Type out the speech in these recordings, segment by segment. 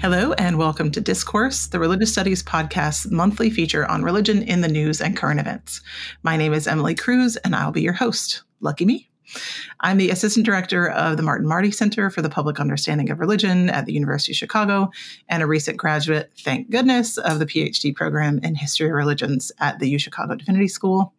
Hello, and welcome to Discourse, the Religious Studies Podcast's monthly feature on religion in the news and current events. My name is Emily Crews, and I'll be your host. Lucky me. I'm the Assistant Director of the Martin Marty Center for the Public Understanding of Religion at the University of Chicago and a recent graduate, thank goodness, of the PhD program in History of Religions at the U Chicago Divinity School.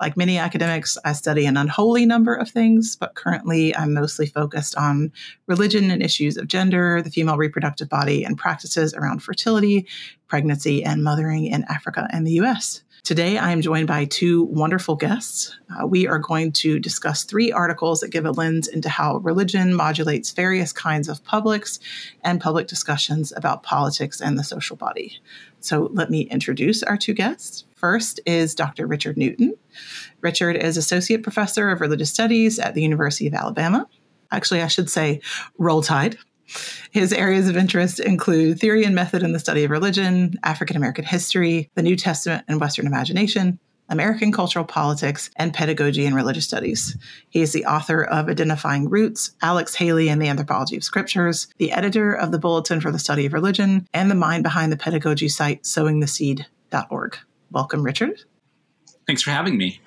Like many academics, I study an unholy number of things, but currently I'm mostly focused on religion and issues of gender, the female reproductive body, and practices around fertility, pregnancy, and mothering in Africa and the US. Today, I am joined by two wonderful guests. Uh, we are going to discuss three articles that give a lens into how religion modulates various kinds of publics and public discussions about politics and the social body. So, let me introduce our two guests. First is Dr. Richard Newton. Richard is Associate Professor of Religious Studies at the University of Alabama. Actually, I should say Roll Tide. His areas of interest include theory and method in the study of religion, African American history, the New Testament and Western imagination, American cultural politics, and pedagogy and religious studies. He is the author of Identifying Roots, Alex Haley and the Anthropology of Scriptures, the editor of the Bulletin for the Study of Religion, and the mind behind the pedagogy site sowingtheseed.org. Welcome, Richard. Thanks for having me.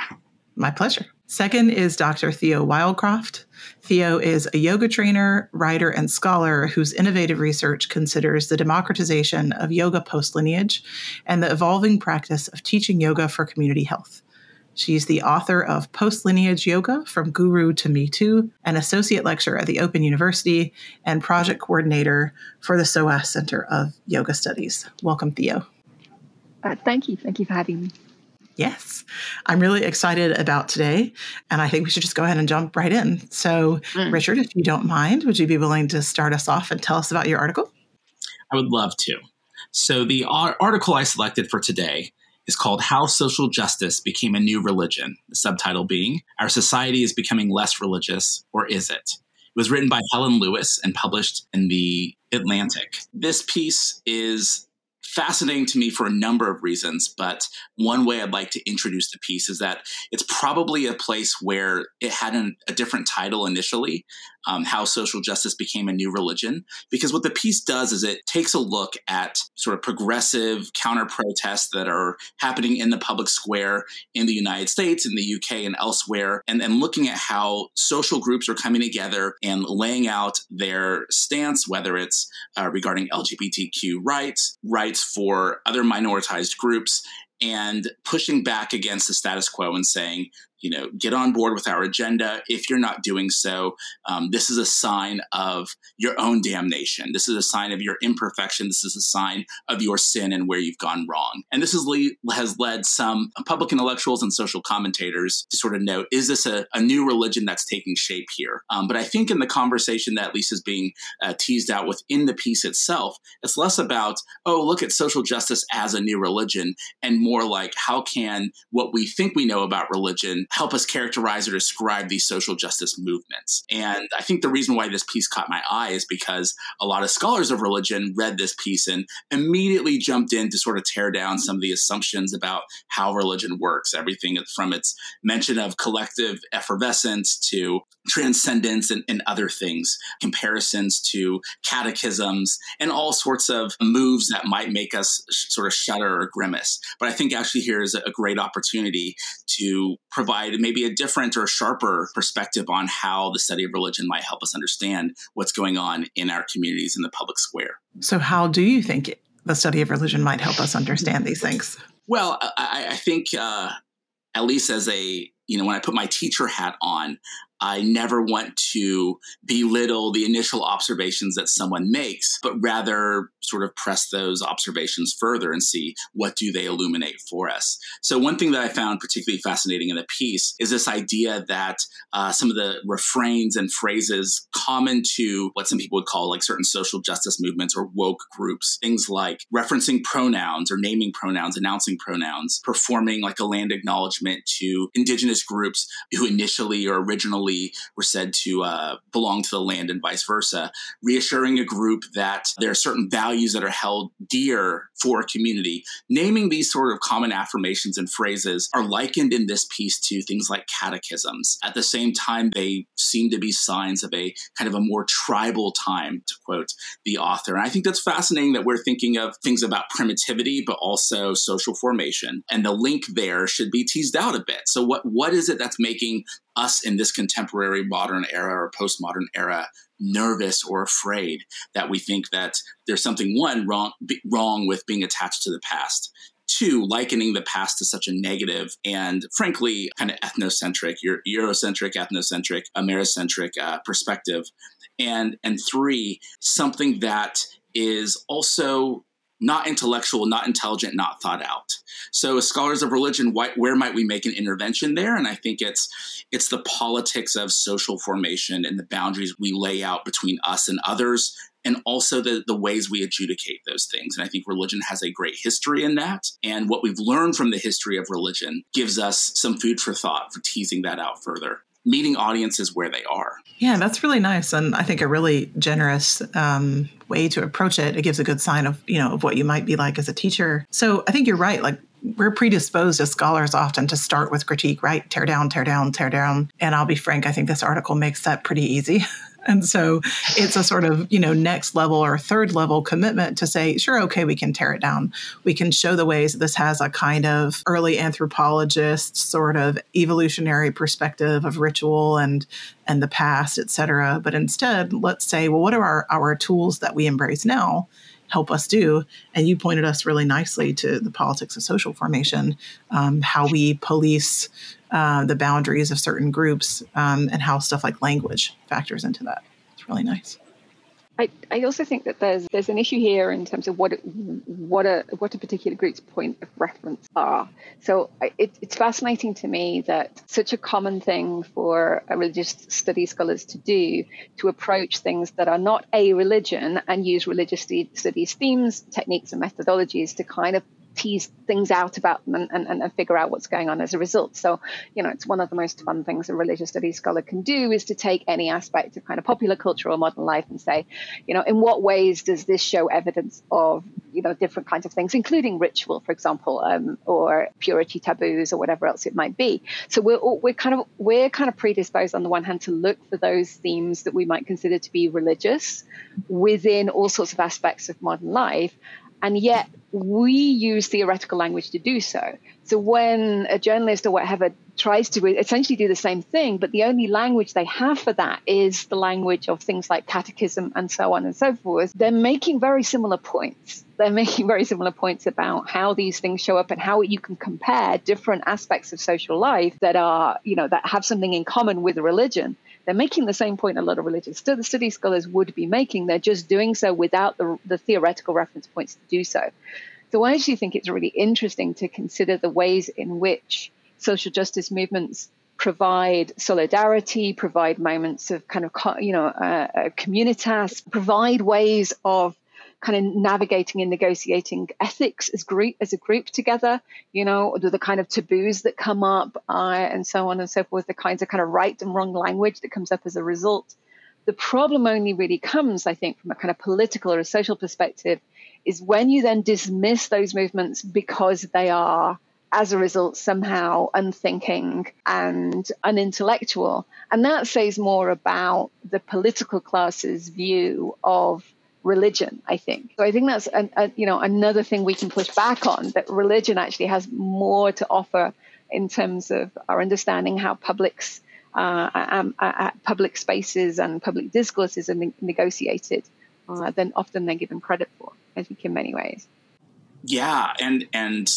My pleasure. Second is Dr. Theo Wildcroft. Theo is a yoga trainer, writer, and scholar whose innovative research considers the democratization of yoga post lineage and the evolving practice of teaching yoga for community health. She's the author of Post Lineage Yoga From Guru to Me Too, an associate lecturer at the Open University, and project coordinator for the SOAS Center of Yoga Studies. Welcome, Theo. Uh, thank you. Thank you for having me. Yes, I'm really excited about today. And I think we should just go ahead and jump right in. So, mm. Richard, if you don't mind, would you be willing to start us off and tell us about your article? I would love to. So, the article I selected for today is called How Social Justice Became a New Religion, the subtitle being Our Society is Becoming Less Religious, or Is It? It was written by Helen Lewis and published in the Atlantic. This piece is fascinating to me for a number of reasons, but one way I'd like to introduce the piece is that it's probably a place where it had an, a different title initially, um, how social justice became a new religion. Because what the piece does is it takes a look at sort of progressive counter protests that are happening in the public square in the United States, in the UK, and elsewhere, and then looking at how social groups are coming together and laying out their stance, whether it's uh, regarding LGBTQ rights, rights for other minoritized groups, and pushing back against the status quo and saying, you know, get on board with our agenda. If you're not doing so, um, this is a sign of your own damnation. This is a sign of your imperfection. This is a sign of your sin and where you've gone wrong. And this has, le- has led some public intellectuals and social commentators to sort of note, is this a, a new religion that's taking shape here? Um, but I think in the conversation that is being uh, teased out within the piece itself, it's less about, oh, look at social justice as a new religion and more like, how can what we think we know about religion help us characterize or describe these social justice movements. And I think the reason why this piece caught my eye is because a lot of scholars of religion read this piece and immediately jumped in to sort of tear down some of the assumptions about how religion works. Everything from its mention of collective effervescence to transcendence and, and other things, comparisons to catechisms, and all sorts of moves that might make us sh- sort of shudder or grimace. But I think actually here is a great opportunity to provide provide maybe a different or sharper perspective on how the study of religion might help us understand what's going on in our communities in the public square. So, how do you think the study of religion might help us understand these things? Well, I, I think, uh, at least as a you know, when I put my teacher hat on, I never want to belittle the initial observations that someone makes, but rather sort of press those observations further and see what do they illuminate for us. So one thing that I found particularly fascinating in the piece is this idea that uh, some of the refrains and phrases common to what some people would call like certain social justice movements or woke groups, things like referencing pronouns or naming pronouns, announcing pronouns, performing like a land acknowledgement to indigenous indigenous groups who initially or originally were said to uh, belong to the land and vice versa, reassuring a group that there are certain values that are held dear for a community. Naming these sort of common affirmations and phrases are likened in this piece to things like catechisms. At the same time, they seem to be signs of a kind of a more tribal time, to quote the author. And I think that's fascinating that we're thinking of things about primitivity, but also social formation. And the link there should be teased out a bit. So what what is it that's making us in this contemporary modern era or postmodern era nervous or afraid that we think that there's something one wrong wrong with being attached to the past. Two likening the past to such a negative and frankly kind of ethnocentric your eurocentric ethnocentric americentric uh, perspective. And and three something that is also not intellectual, not intelligent, not thought out. So, as scholars of religion, why, where might we make an intervention there? And I think it's it's the politics of social formation and the boundaries we lay out between us and others, and also the, the ways we adjudicate those things. And I think religion has a great history in that. And what we've learned from the history of religion gives us some food for thought for teasing that out further meeting audiences where they are. Yeah, that's really nice, and I think a really generous um, way to approach it. It gives a good sign of you know of what you might be like as a teacher. So I think you're right. Like we're predisposed as scholars often to start with critique, right? Tear down, tear down, tear down. And I'll be frank, I think this article makes that pretty easy. And so it's a sort of, you know, next level or third level commitment to say, sure, okay, we can tear it down. We can show the ways this has a kind of early anthropologist sort of evolutionary perspective of ritual and and the past, et cetera. But instead, let's say, well, what are our, our tools that we embrace now? help us do. And you pointed us really nicely to the politics of social formation, um, how we police uh, the boundaries of certain groups um, and how stuff like language factors into that. It's really nice. I, I also think that there's there's an issue here in terms of what what a what a particular group's point of reference are. So it, it's fascinating to me that such a common thing for religious study scholars to do to approach things that are not a religion and use religious studies themes, techniques, and methodologies to kind of tease things out about them and, and, and figure out what's going on as a result. So, you know, it's one of the most fun things a religious studies scholar can do is to take any aspect of kind of popular culture or modern life and say, you know, in what ways does this show evidence of, you know, different kinds of things, including ritual, for example, um, or purity taboos or whatever else it might be. So we're, we're kind of, we're kind of predisposed on the one hand to look for those themes that we might consider to be religious within all sorts of aspects of modern life. And yet we use theoretical language to do so. So when a journalist or whatever tries to essentially do the same thing, but the only language they have for that is the language of things like catechism and so on and so forth, they're making very similar points. They're making very similar points about how these things show up and how you can compare different aspects of social life that are, you know, that have something in common with religion they're making the same point a lot of religious study scholars would be making. They're just doing so without the, the theoretical reference points to do so. So I actually think it's really interesting to consider the ways in which social justice movements provide solidarity, provide moments of kind of, you know, uh, uh, communitas, provide ways of kind of navigating and negotiating ethics as group as a group together you know the, the kind of taboos that come up uh, and so on and so forth the kinds of kind of right and wrong language that comes up as a result the problem only really comes i think from a kind of political or a social perspective is when you then dismiss those movements because they are as a result, somehow unthinking and unintellectual. And that says more about the political class's view of religion i think. So i think that's a, a, you know another thing we can push back on that religion actually has more to offer in terms of our understanding how publics uh, um, uh, public spaces and public discourses are ne- negotiated uh, than often they're given credit for i think in many ways. Yeah and and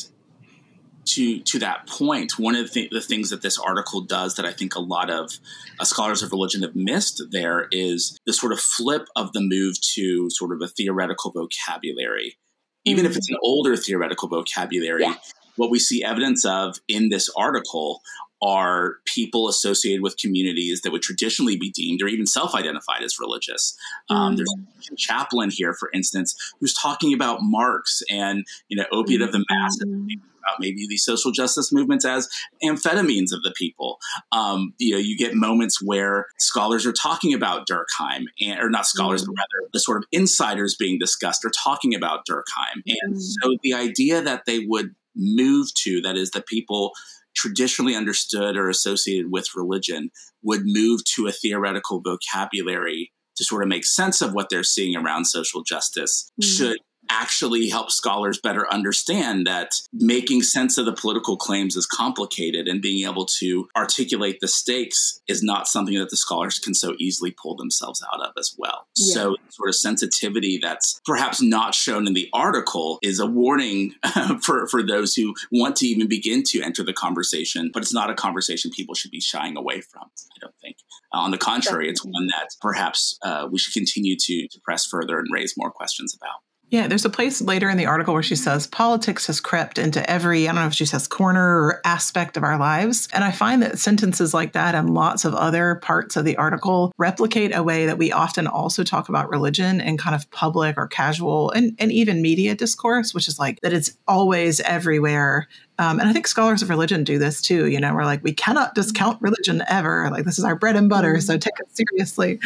to to that point, one of the, th- the, things that this article does that I think a lot of uh, scholars of religion have missed there is the sort of flip of the move to sort of a theoretical vocabulary. Even mm-hmm. if it's an older theoretical vocabulary, yeah. what we see evidence of in this article are people associated with communities that would traditionally be deemed or even self-identified as religious. Um, mm. There's a chaplain here, for instance, who's talking about Marx and you know opiate mm. of the masses. Mm about maybe these social justice movements as amphetamines of the people. Um, you know, you get moments where scholars are talking about Durkheim, and, or not scholars, mm. but rather the sort of insiders being discussed are talking about Durkheim. And mm. so the idea that they would move to, that is, the people traditionally understood or associated with religion would move to a theoretical vocabulary to sort of make sense of what they're seeing around social justice mm. should actually help scholars better understand that making sense of the political claims is complicated and being able to articulate the stakes is not something that the scholars can so easily pull themselves out of as well. Yeah. So, sort of sensitivity that's perhaps not shown in the article is a warning for, for those who want to even begin to enter the conversation, but it's not a conversation people should be shying away from, I don't think. Uh, on the contrary, it's one that perhaps uh, we should continue to, to press further and raise more questions about. Yeah, there's a place later in the article where she says politics has crept into every, I don't know if she says corner or aspect of our lives. And I find that sentences like that and lots of other parts of the article replicate a way that we often also talk about religion in kind of public or casual and, and even media discourse, which is like that it's always everywhere. Um, and I think scholars of religion do this too. You know, we're like, we cannot discount religion ever. Like, this is our bread and butter, so take it seriously.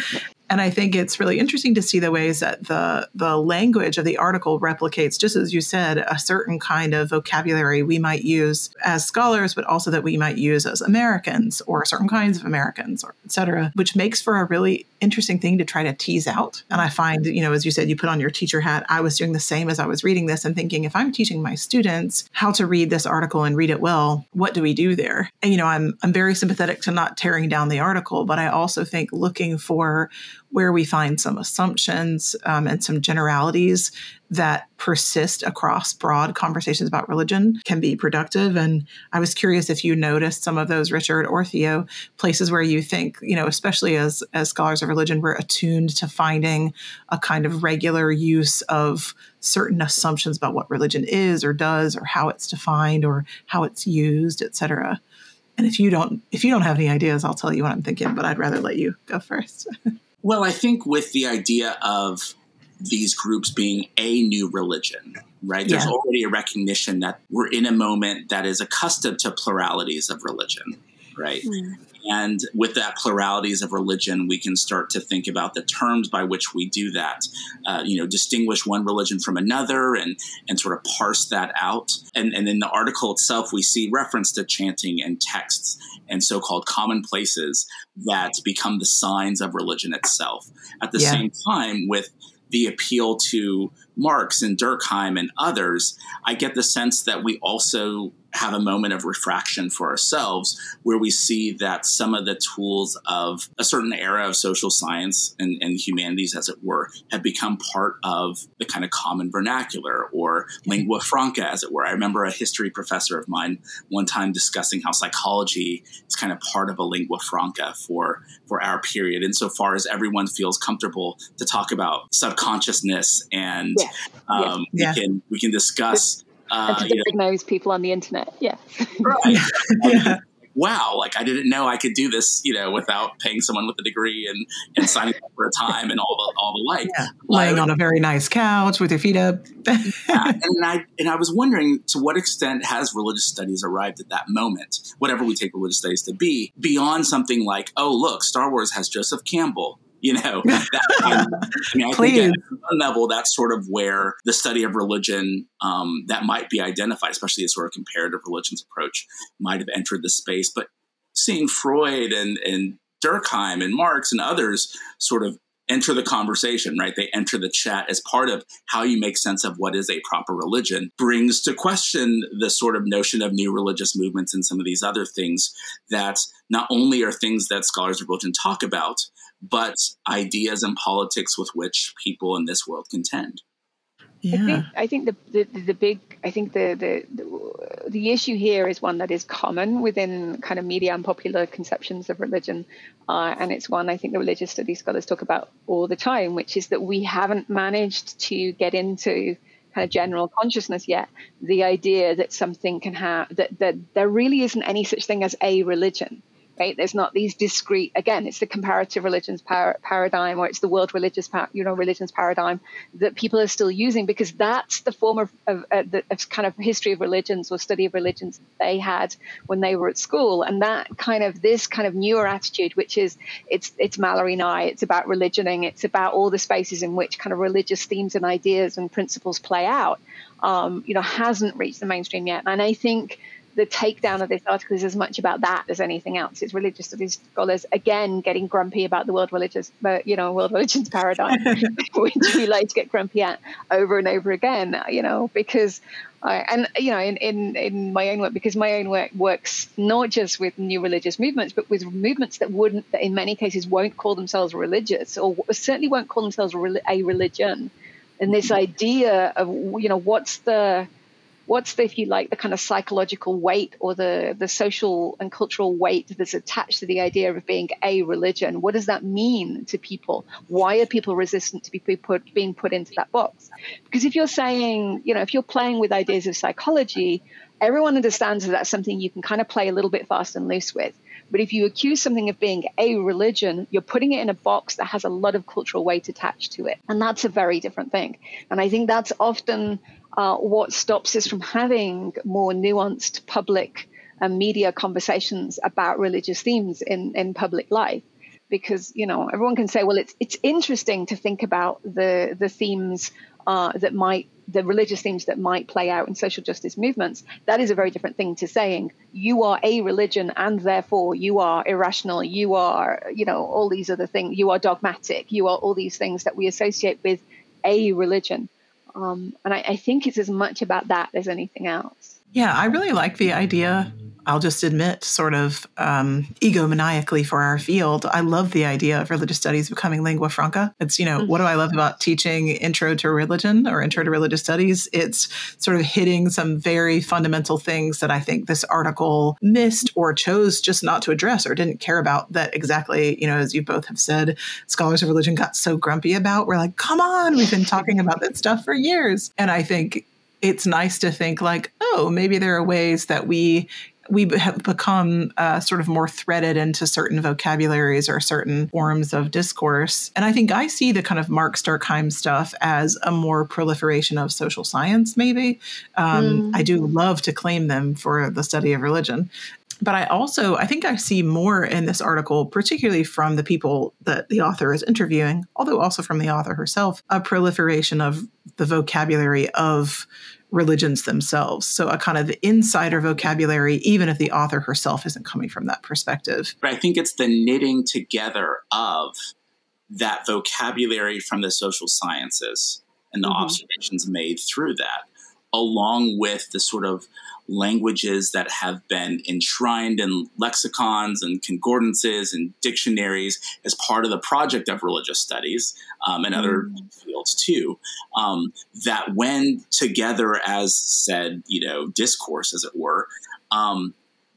And I think it's really interesting to see the ways that the the language of the article replicates, just as you said, a certain kind of vocabulary we might use as scholars, but also that we might use as Americans or certain kinds of Americans, or et cetera, which makes for a really interesting thing to try to tease out. And I find, you know, as you said, you put on your teacher hat. I was doing the same as I was reading this and thinking, if I'm teaching my students how to read this article and read it well, what do we do there? And you know, I'm I'm very sympathetic to not tearing down the article, but I also think looking for where we find some assumptions um, and some generalities that persist across broad conversations about religion can be productive. And I was curious if you noticed some of those, Richard or Theo, places where you think, you know, especially as as scholars of religion, we're attuned to finding a kind of regular use of certain assumptions about what religion is or does or how it's defined or how it's used, et cetera. And if you don't if you don't have any ideas, I'll tell you what I'm thinking, but I'd rather let you go first. Well, I think with the idea of these groups being a new religion, right? There's yeah. already a recognition that we're in a moment that is accustomed to pluralities of religion, right? Mm. And with that pluralities of religion, we can start to think about the terms by which we do that. Uh, you know, distinguish one religion from another and and sort of parse that out. And and in the article itself, we see reference to chanting and texts and so-called commonplaces that become the signs of religion itself. At the yeah. same time, with the appeal to Marx and Durkheim and others, I get the sense that we also have a moment of refraction for ourselves where we see that some of the tools of a certain era of social science and, and, humanities, as it were, have become part of the kind of common vernacular or lingua franca, as it were. I remember a history professor of mine one time discussing how psychology is kind of part of a lingua franca for, for our period, insofar as everyone feels comfortable to talk about subconsciousness and yes. Um, yes. we can we can discuss uh, and to diagnose know, people on the internet. Yeah. Right. yeah. Wow, like I didn't know I could do this, you know, without paying someone with a degree and, and signing up for a time and all the all the like. Yeah. Laying on a very nice couch with your feet up. yeah. And I and I was wondering to what extent has religious studies arrived at that moment, whatever we take religious studies to be, beyond something like, oh look, Star Wars has Joseph Campbell you know, that, I mean, I Please. think at one level, that's sort of where the study of religion um, that might be identified, especially a sort of comparative religions approach, might have entered the space. But seeing Freud and, and Durkheim and Marx and others sort of enter the conversation, right? They enter the chat as part of how you make sense of what is a proper religion, brings to question the sort of notion of new religious movements and some of these other things that not only are things that scholars of religion talk about, but ideas and politics with which people in this world contend. Yeah. I think, I think the, the, the big I think the, the, the the issue here is one that is common within kind of media and popular conceptions of religion, uh, and it's one I think the religious studies scholars talk about all the time, which is that we haven't managed to get into kind of general consciousness yet the idea that something can have that, that there really isn't any such thing as a religion right? There's not these discrete. Again, it's the comparative religions par- paradigm, or it's the world religious, par- you know, religions paradigm that people are still using because that's the form of, of, the, of kind of history of religions or study of religions they had when they were at school, and that kind of this kind of newer attitude, which is it's it's Malory Nye, it's about religioning, it's about all the spaces in which kind of religious themes and ideas and principles play out. Um, you know, hasn't reached the mainstream yet, and I think the takedown of this article is as much about that as anything else. It's religious studies scholars again getting grumpy about the world religious, but you know, world religions paradigm, which we like to get grumpy at over and over again. You know, because I, and you know, in, in in my own work, because my own work works not just with new religious movements, but with movements that wouldn't, that in many cases won't call themselves religious, or certainly won't call themselves a religion. And this idea of you know, what's the what's the, if you like the kind of psychological weight or the the social and cultural weight that's attached to the idea of being a religion what does that mean to people why are people resistant to be put, being put into that box because if you're saying you know if you're playing with ideas of psychology everyone understands that that's something you can kind of play a little bit fast and loose with but if you accuse something of being a religion, you're putting it in a box that has a lot of cultural weight attached to it. And that's a very different thing. And I think that's often uh, what stops us from having more nuanced public and media conversations about religious themes in, in public life. Because you know everyone can say well it's it's interesting to think about the the themes uh, that might the religious themes that might play out in social justice movements. That is a very different thing to saying you are a religion and therefore you are irrational you are you know all these other things you are dogmatic you are all these things that we associate with a religion um, and I, I think it's as much about that as anything else. Yeah, I really like the idea I'll just admit, sort of um, egomaniacally for our field, I love the idea of religious studies becoming lingua franca. It's, you know, mm-hmm. what do I love about teaching intro to religion or intro to religious studies? It's sort of hitting some very fundamental things that I think this article missed or chose just not to address or didn't care about that exactly, you know, as you both have said, scholars of religion got so grumpy about. We're like, come on, we've been talking about that stuff for years. And I think it's nice to think like, oh, maybe there are ways that we we have become uh, sort of more threaded into certain vocabularies or certain forms of discourse. And I think I see the kind of Marx Durkheim stuff as a more proliferation of social science, maybe. Um, mm. I do love to claim them for the study of religion. But I also, I think I see more in this article, particularly from the people that the author is interviewing, although also from the author herself, a proliferation of the vocabulary of religions themselves. So a kind of insider vocabulary, even if the author herself isn't coming from that perspective. But I think it's the knitting together of that vocabulary from the social sciences and the mm-hmm. observations made through that, along with the sort of languages that have been enshrined in lexicons and concordances and dictionaries as part of the project of religious studies um, and other mm. fields too. Um, that when together as said, you know, discourse, as it were, um,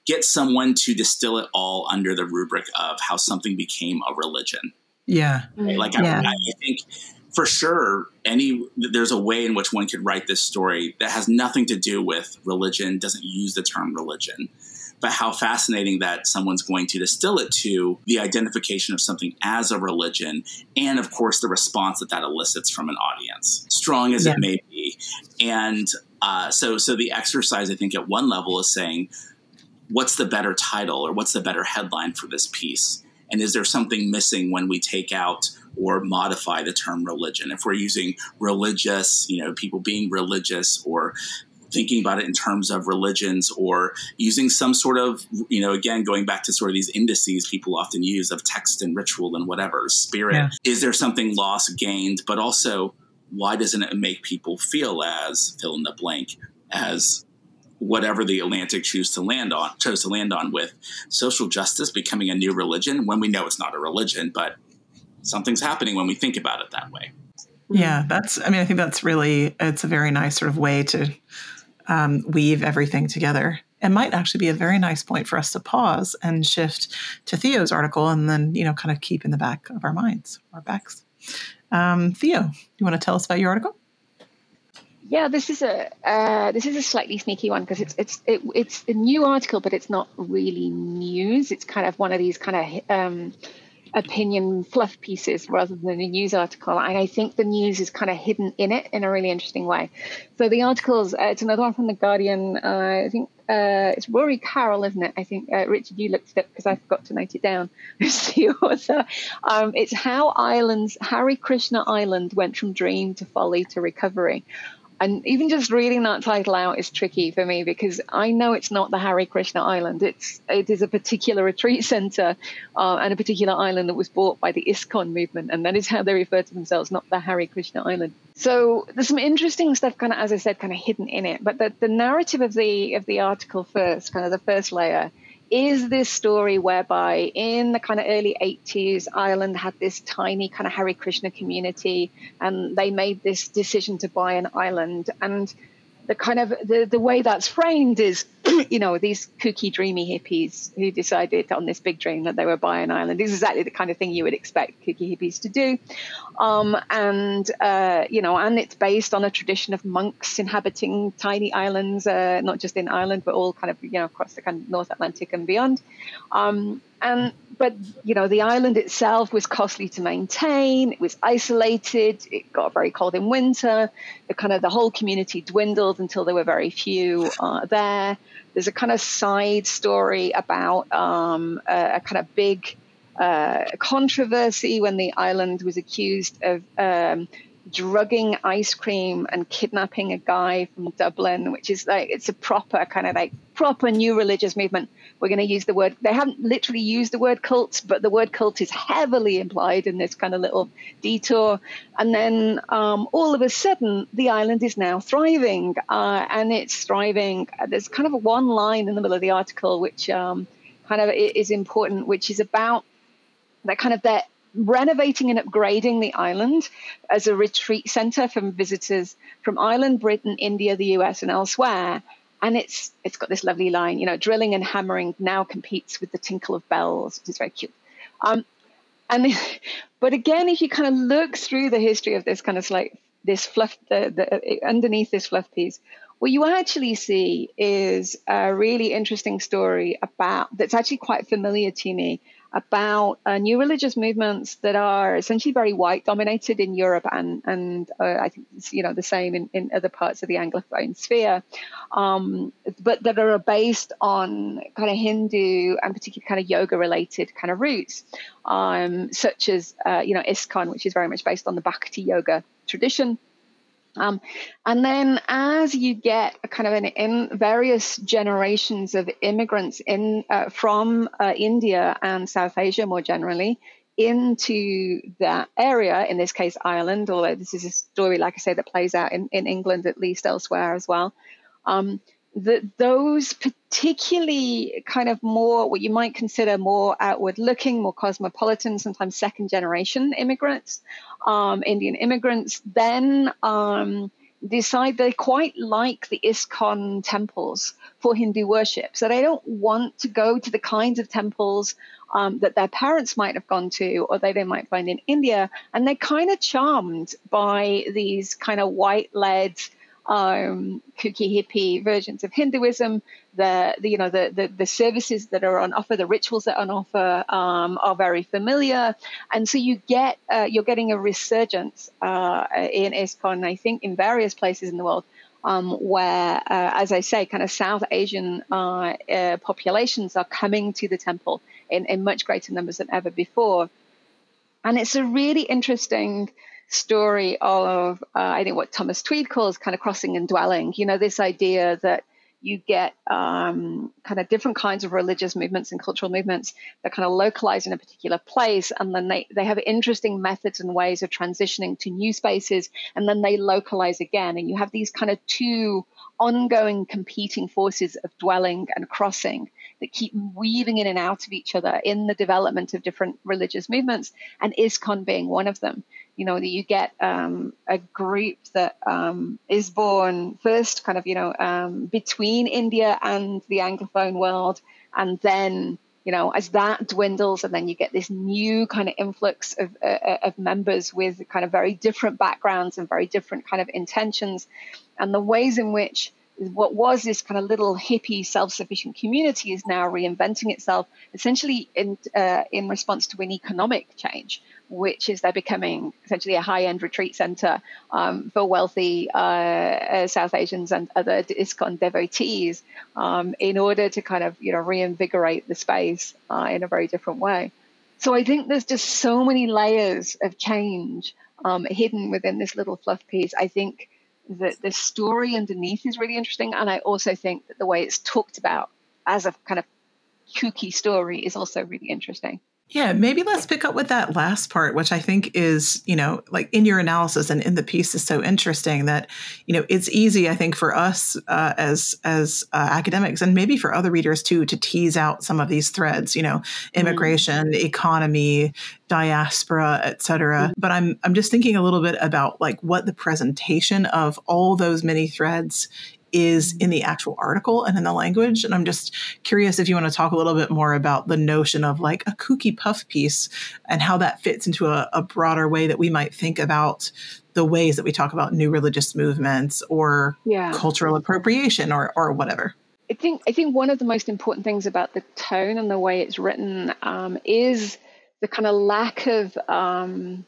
get someone to distill it all under the rubric of how something became a religion. Yeah. Right? Like yeah. I, I think for sure any there's a way in which one could write this story that has nothing to do with religion doesn't use the term religion. But how fascinating that someone's going to distill it to the identification of something as a religion and of course the response that that elicits from an audience strong as yeah. it may be. And uh, so so the exercise i think at one level is saying what's the better title or what's the better headline for this piece? And is there something missing when we take out or modify the term religion. If we're using religious, you know, people being religious or thinking about it in terms of religions or using some sort of, you know, again, going back to sort of these indices people often use of text and ritual and whatever, spirit. Yeah. Is there something lost, gained? But also, why doesn't it make people feel as fill in the blank as whatever the Atlantic chose to land on chose to land on with social justice becoming a new religion when we know it's not a religion, but something's happening when we think about it that way. Yeah, that's, I mean, I think that's really, it's a very nice sort of way to um, weave everything together. It might actually be a very nice point for us to pause and shift to Theo's article and then, you know, kind of keep in the back of our minds, our backs. Um, Theo, you want to tell us about your article? Yeah, this is a uh, this is a slightly sneaky one because it's it's it, it's a new article, but it's not really news. It's kind of one of these kind of um, opinion fluff pieces rather than a news article. And I think the news is kind of hidden in it in a really interesting way. So the articles, uh, it's another one from The Guardian. Uh, I think uh, it's Rory Carroll, isn't it? I think, uh, Richard, you looked it up because I forgot to note it down. It's the author. Um, it's How Ireland's, Hare Krishna Island went from dream to folly to recovery. And even just reading that title out is tricky for me because I know it's not the Hare Krishna Island. It's it is a particular retreat center uh, and a particular island that was bought by the ISKCON movement, and that is how they refer to themselves, not the Hare Krishna Island. So there's some interesting stuff, kind of as I said, kind of hidden in it. But the, the narrative of the of the article first, kind of the first layer, is this story whereby in the kind of early 80s, Ireland had this tiny kind of Hare Krishna community and they made this decision to buy an island. And the kind of the, the way that's framed is you know these kooky dreamy hippies who decided on this big dream that they were buying an island. This is exactly the kind of thing you would expect kooky hippies to do. Um, and uh, you know and it's based on a tradition of monks inhabiting tiny islands uh, not just in ireland but all kind of you know across the kind of north atlantic and beyond. Um, and but you know the island itself was costly to maintain. It was isolated. It got very cold in winter. The kind of the whole community dwindled until there were very few uh, there there's a kind of side story about um, a, a, kind of big uh, controversy when the island was accused of um, drugging ice cream and kidnapping a guy from Dublin, which is like it's a proper kind of like proper new religious movement. We're going to use the word. They haven't literally used the word cult, but the word cult is heavily implied in this kind of little detour. And then um, all of a sudden, the island is now thriving, uh, and it's thriving. There's kind of one line in the middle of the article which um, kind of is important, which is about that kind of that renovating and upgrading the island as a retreat center from visitors from Ireland, Britain, India, the US, and elsewhere. And it's it's got this lovely line, you know, drilling and hammering now competes with the tinkle of bells, which is very cute. Um, and but again, if you kind of look through the history of this kind of like this fluff, the, the underneath this fluff piece, what you actually see is a really interesting story about that's actually quite familiar to me about uh, new religious movements that are essentially very white dominated in Europe and and uh, I think you know the same in, in other parts of the Anglophone sphere, um, but that are based on kind of Hindu and particularly kind of yoga related kind of roots, um, such as uh, you know ISKCON, which is very much based on the Bhakti yoga tradition. Um, and then as you get kind of an in various generations of immigrants in uh, from uh, India and South Asia more generally into that area, in this case Ireland, although this is a story, like I say, that plays out in, in England at least elsewhere as well. Um, that those particularly kind of more what you might consider more outward looking, more cosmopolitan, sometimes second generation immigrants, um, Indian immigrants, then um, decide they quite like the ISKCON temples for Hindu worship. So they don't want to go to the kinds of temples um, that their parents might have gone to or they, they might find in India. And they're kind of charmed by these kind of white led um, kooky hippie versions of Hinduism. The, the you know the, the, the services that are on offer, the rituals that are on offer um, are very familiar, and so you get uh, you're getting a resurgence uh, in ISKCON. I think in various places in the world. Um, where, uh, as I say, kind of South Asian uh, uh, populations are coming to the temple in, in much greater numbers than ever before. And it's a really interesting story of, uh, I think, what Thomas Tweed calls kind of crossing and dwelling. You know, this idea that you get um, kind of different kinds of religious movements and cultural movements that kind of localize in a particular place, and then they, they have interesting methods and ways of transitioning to new spaces, and then they localize again. And you have these kind of two ongoing competing forces of dwelling and crossing that keep weaving in and out of each other in the development of different religious movements, and ISKCON being one of them. You know, that you get um, a group that um, is born first, kind of, you know, um, between India and the Anglophone world, and then you know, as that dwindles, and then you get this new kind of influx of, uh, uh, of members with kind of very different backgrounds and very different kind of intentions, and the ways in which what was this kind of little hippie self-sufficient community is now reinventing itself essentially in uh, in response to an economic change which is they're becoming essentially a high-end retreat center um, for wealthy uh, uh, South Asians and other ISKCON devotees um, in order to kind of you know reinvigorate the space uh, in a very different way. So I think there's just so many layers of change um, hidden within this little fluff piece. I think that the story underneath is really interesting, and I also think that the way it's talked about as a kind of kooky story is also really interesting. Yeah, maybe let's pick up with that last part, which I think is, you know, like in your analysis and in the piece is so interesting that, you know, it's easy, I think, for us uh, as as uh, academics and maybe for other readers too to tease out some of these threads, you know, mm-hmm. immigration, mm-hmm. economy, diaspora, et cetera. Mm-hmm. But I'm I'm just thinking a little bit about like what the presentation of all those many threads is in the actual article and in the language. And I'm just curious if you want to talk a little bit more about the notion of like a kooky puff piece and how that fits into a, a broader way that we might think about the ways that we talk about new religious movements or yeah. cultural appropriation or, or whatever. I think I think one of the most important things about the tone and the way it's written um, is the kind of lack of um,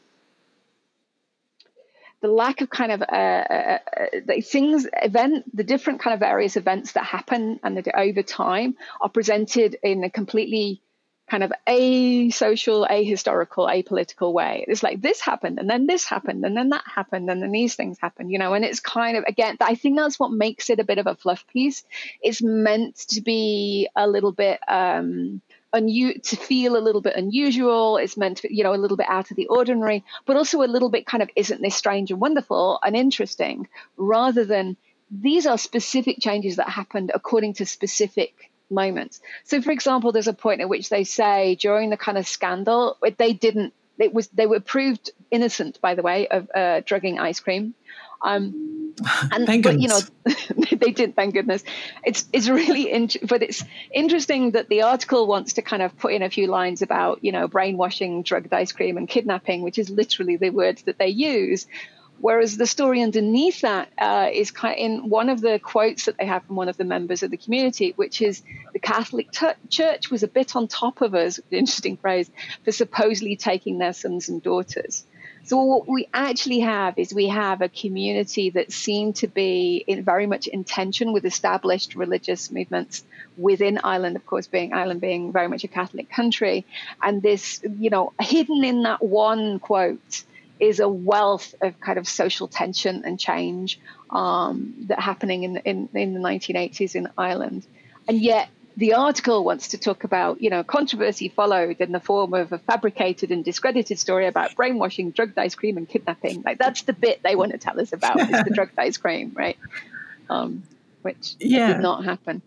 the lack of kind of uh, uh, uh things, event, the different kind of various events that happen and that over time are presented in a completely kind of a asocial, ahistorical, apolitical way. It's like this happened, and then this happened, and then that happened, and then these things happened, you know. And it's kind of again, I think that's what makes it a bit of a fluff piece. It's meant to be a little bit. Um, unu- to feel a little bit unusual. It's meant to, you know, a little bit out of the ordinary, but also a little bit kind of, isn't this strange and wonderful and interesting, rather than these are specific changes that happened according to specific moments. So, for example, there's a point at which they say during the kind of scandal, they didn't. It was they were proved innocent, by the way, of uh, drugging ice cream. Um, and thank but, you know they did thank goodness. It's it's really in, but it's interesting that the article wants to kind of put in a few lines about you know brainwashing drugged ice cream and kidnapping which is literally the words that they use. Whereas the story underneath that uh, is kind of in one of the quotes that they have from one of the members of the community which is the catholic t- church was a bit on top of us interesting phrase for supposedly taking their sons and daughters so what we actually have is we have a community that seem to be in very much in tension with established religious movements within Ireland, of course, being Ireland being very much a Catholic country, and this, you know, hidden in that one quote is a wealth of kind of social tension and change um, that happening in, in in the 1980s in Ireland, and yet the article wants to talk about, you know, controversy followed in the form of a fabricated and discredited story about brainwashing, drugged ice cream, and kidnapping. Like that's the bit they want to tell us about is the drugged ice cream, right? Um, which yeah. did not happen.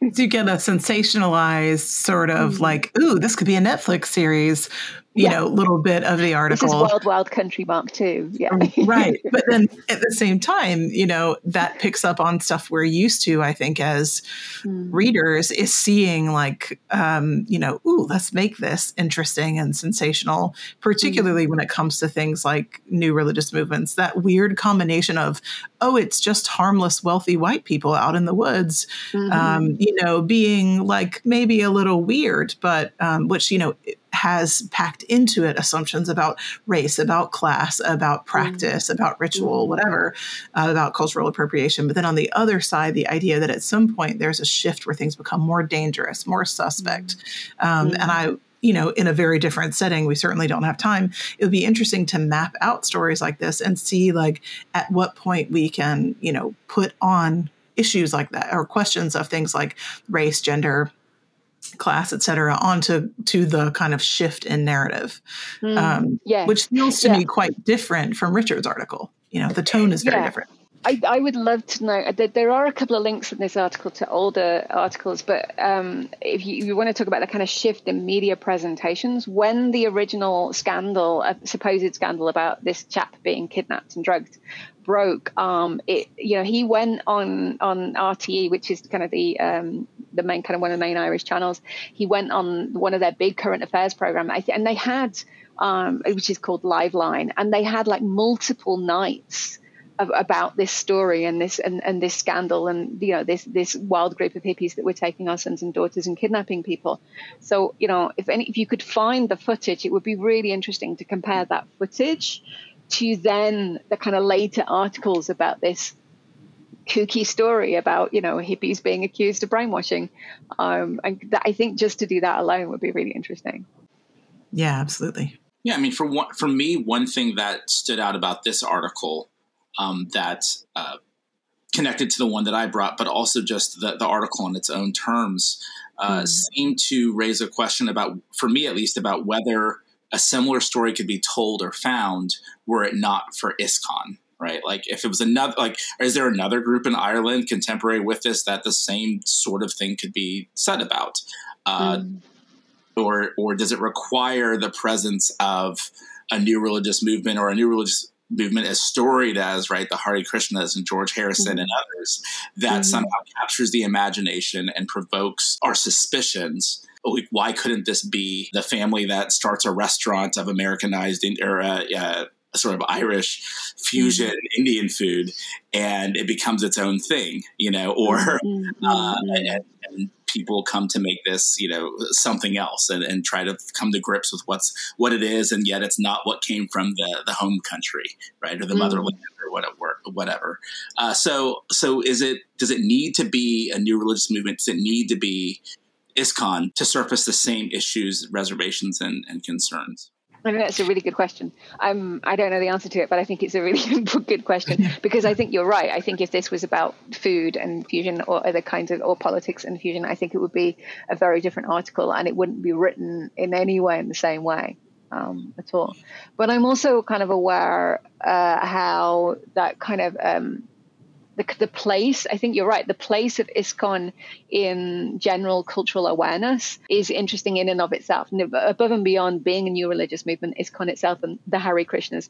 you get a sensationalized sort of mm-hmm. like, ooh, this could be a Netflix series you yeah. know, little bit of the article. This is Wild Wild Country Mark too. Yeah. right. But then at the same time, you know, that picks up on stuff we're used to, I think, as mm. readers, is seeing like, um, you know, ooh, let's make this interesting and sensational, particularly mm. when it comes to things like new religious movements. That weird combination of, oh, it's just harmless, wealthy white people out in the woods, mm-hmm. um, you know, being like maybe a little weird, but um, which, you know, has packed into it assumptions about race, about class, about practice, mm about ritual, mm whatever, uh, about cultural appropriation. But then on the other side, the idea that at some point there's a shift where things become more dangerous, more suspect. mm Um, and I, you know, in a very different setting, we certainly don't have time. It would be interesting to map out stories like this and see, like, at what point we can, you know, put on issues like that or questions of things like race, gender, class, et cetera, onto to the kind of shift in narrative, mm, um, yeah. which feels to yeah. me quite different from Richard's article. You know, the tone is very yeah. different. I, I would love to know. Uh, there are a couple of links in this article to older articles, but um, if you, you, want to talk about the kind of shift in media presentations, when the original scandal, a supposed scandal about this chap being kidnapped and drugged, broke, um, it you know he went on on RTE, which is kind of the um, the main kind of one of the main Irish channels. He went on one of their big current affairs program, and they had um, which is called Liveline, and they had like multiple nights about this story and this and, and this scandal and you know this this wild group of hippies that were taking our sons and daughters and kidnapping people. So you know if any if you could find the footage, it would be really interesting to compare that footage to then the kind of later articles about this kooky story about you know hippies being accused of brainwashing. Um, and that, I think just to do that alone would be really interesting. Yeah, absolutely. Yeah, I mean, for one, for me, one thing that stood out about this article um, that uh, connected to the one that I brought, but also just the, the article in its own terms, uh, mm. seemed to raise a question about, for me at least, about whether a similar story could be told or found were it not for ISKCON. Right, like if it was another, like, is there another group in Ireland contemporary with this that the same sort of thing could be said about, uh, mm. or or does it require the presence of a new religious movement or a new religious movement as storied as right the Hare Krishnas and George Harrison mm-hmm. and others that mm-hmm. somehow captures the imagination and provokes our suspicions. Like, why couldn't this be the family that starts a restaurant of Americanized or uh, uh, sort of Irish fusion mm-hmm. Indian food, and it becomes its own thing, you know, or mm-hmm. uh, and, and, people come to make this, you know, something else, and, and, try to come to grips with what's what it is, and yet it's not what came from the the home country, right, or the mm-hmm. motherland, or whatever. Whatever. Uh, so, so is it? Does it need to be a new religious movement? Does it need to be ISKCON to surface the same issues, reservations, and, and concerns? I mean, that's a really good question. I'm, I don't know the answer to it, but I think it's a really good question because I think you're right. I think if this was about food and fusion or other kinds of, or politics and fusion, I think it would be a very different article and it wouldn't be written in any way in the same way um, at all. But I'm also kind of aware uh, how that kind of um, the, the place, I think you're right, the place of ISKCON in general cultural awareness is interesting in and of itself. above and beyond being a new religious movement, ISKCON itself and the Hare Krishnas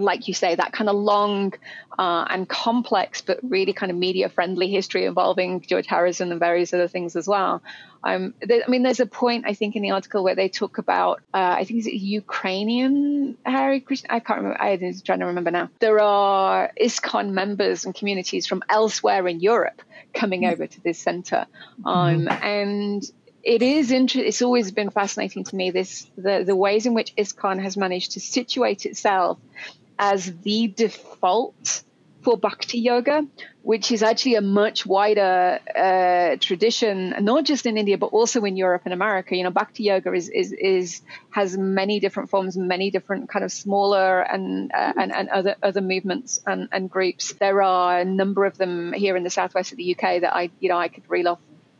like you say, that kind of long uh, and complex, but really kind of media friendly history involving George Harrison and various other things as well. Um, there, I mean, there's a point I think in the article where they talk about, uh, I think it's Ukrainian Hare Krishna. I can't remember. I'm trying to remember now. There are ISKCON members and communities from elsewhere in Europe coming over to this center, um, mm-hmm. and it is interesting. It's always been fascinating to me this the the ways in which ISKCON has managed to situate itself as the default for bhakti yoga, which is actually a much wider uh, tradition, not just in India but also in Europe and America. You know, bhakti yoga is is, is has many different forms, many different kind of smaller and uh, and, and other other movements and, and groups. There are a number of them here in the southwest of the UK that I you know I could reel off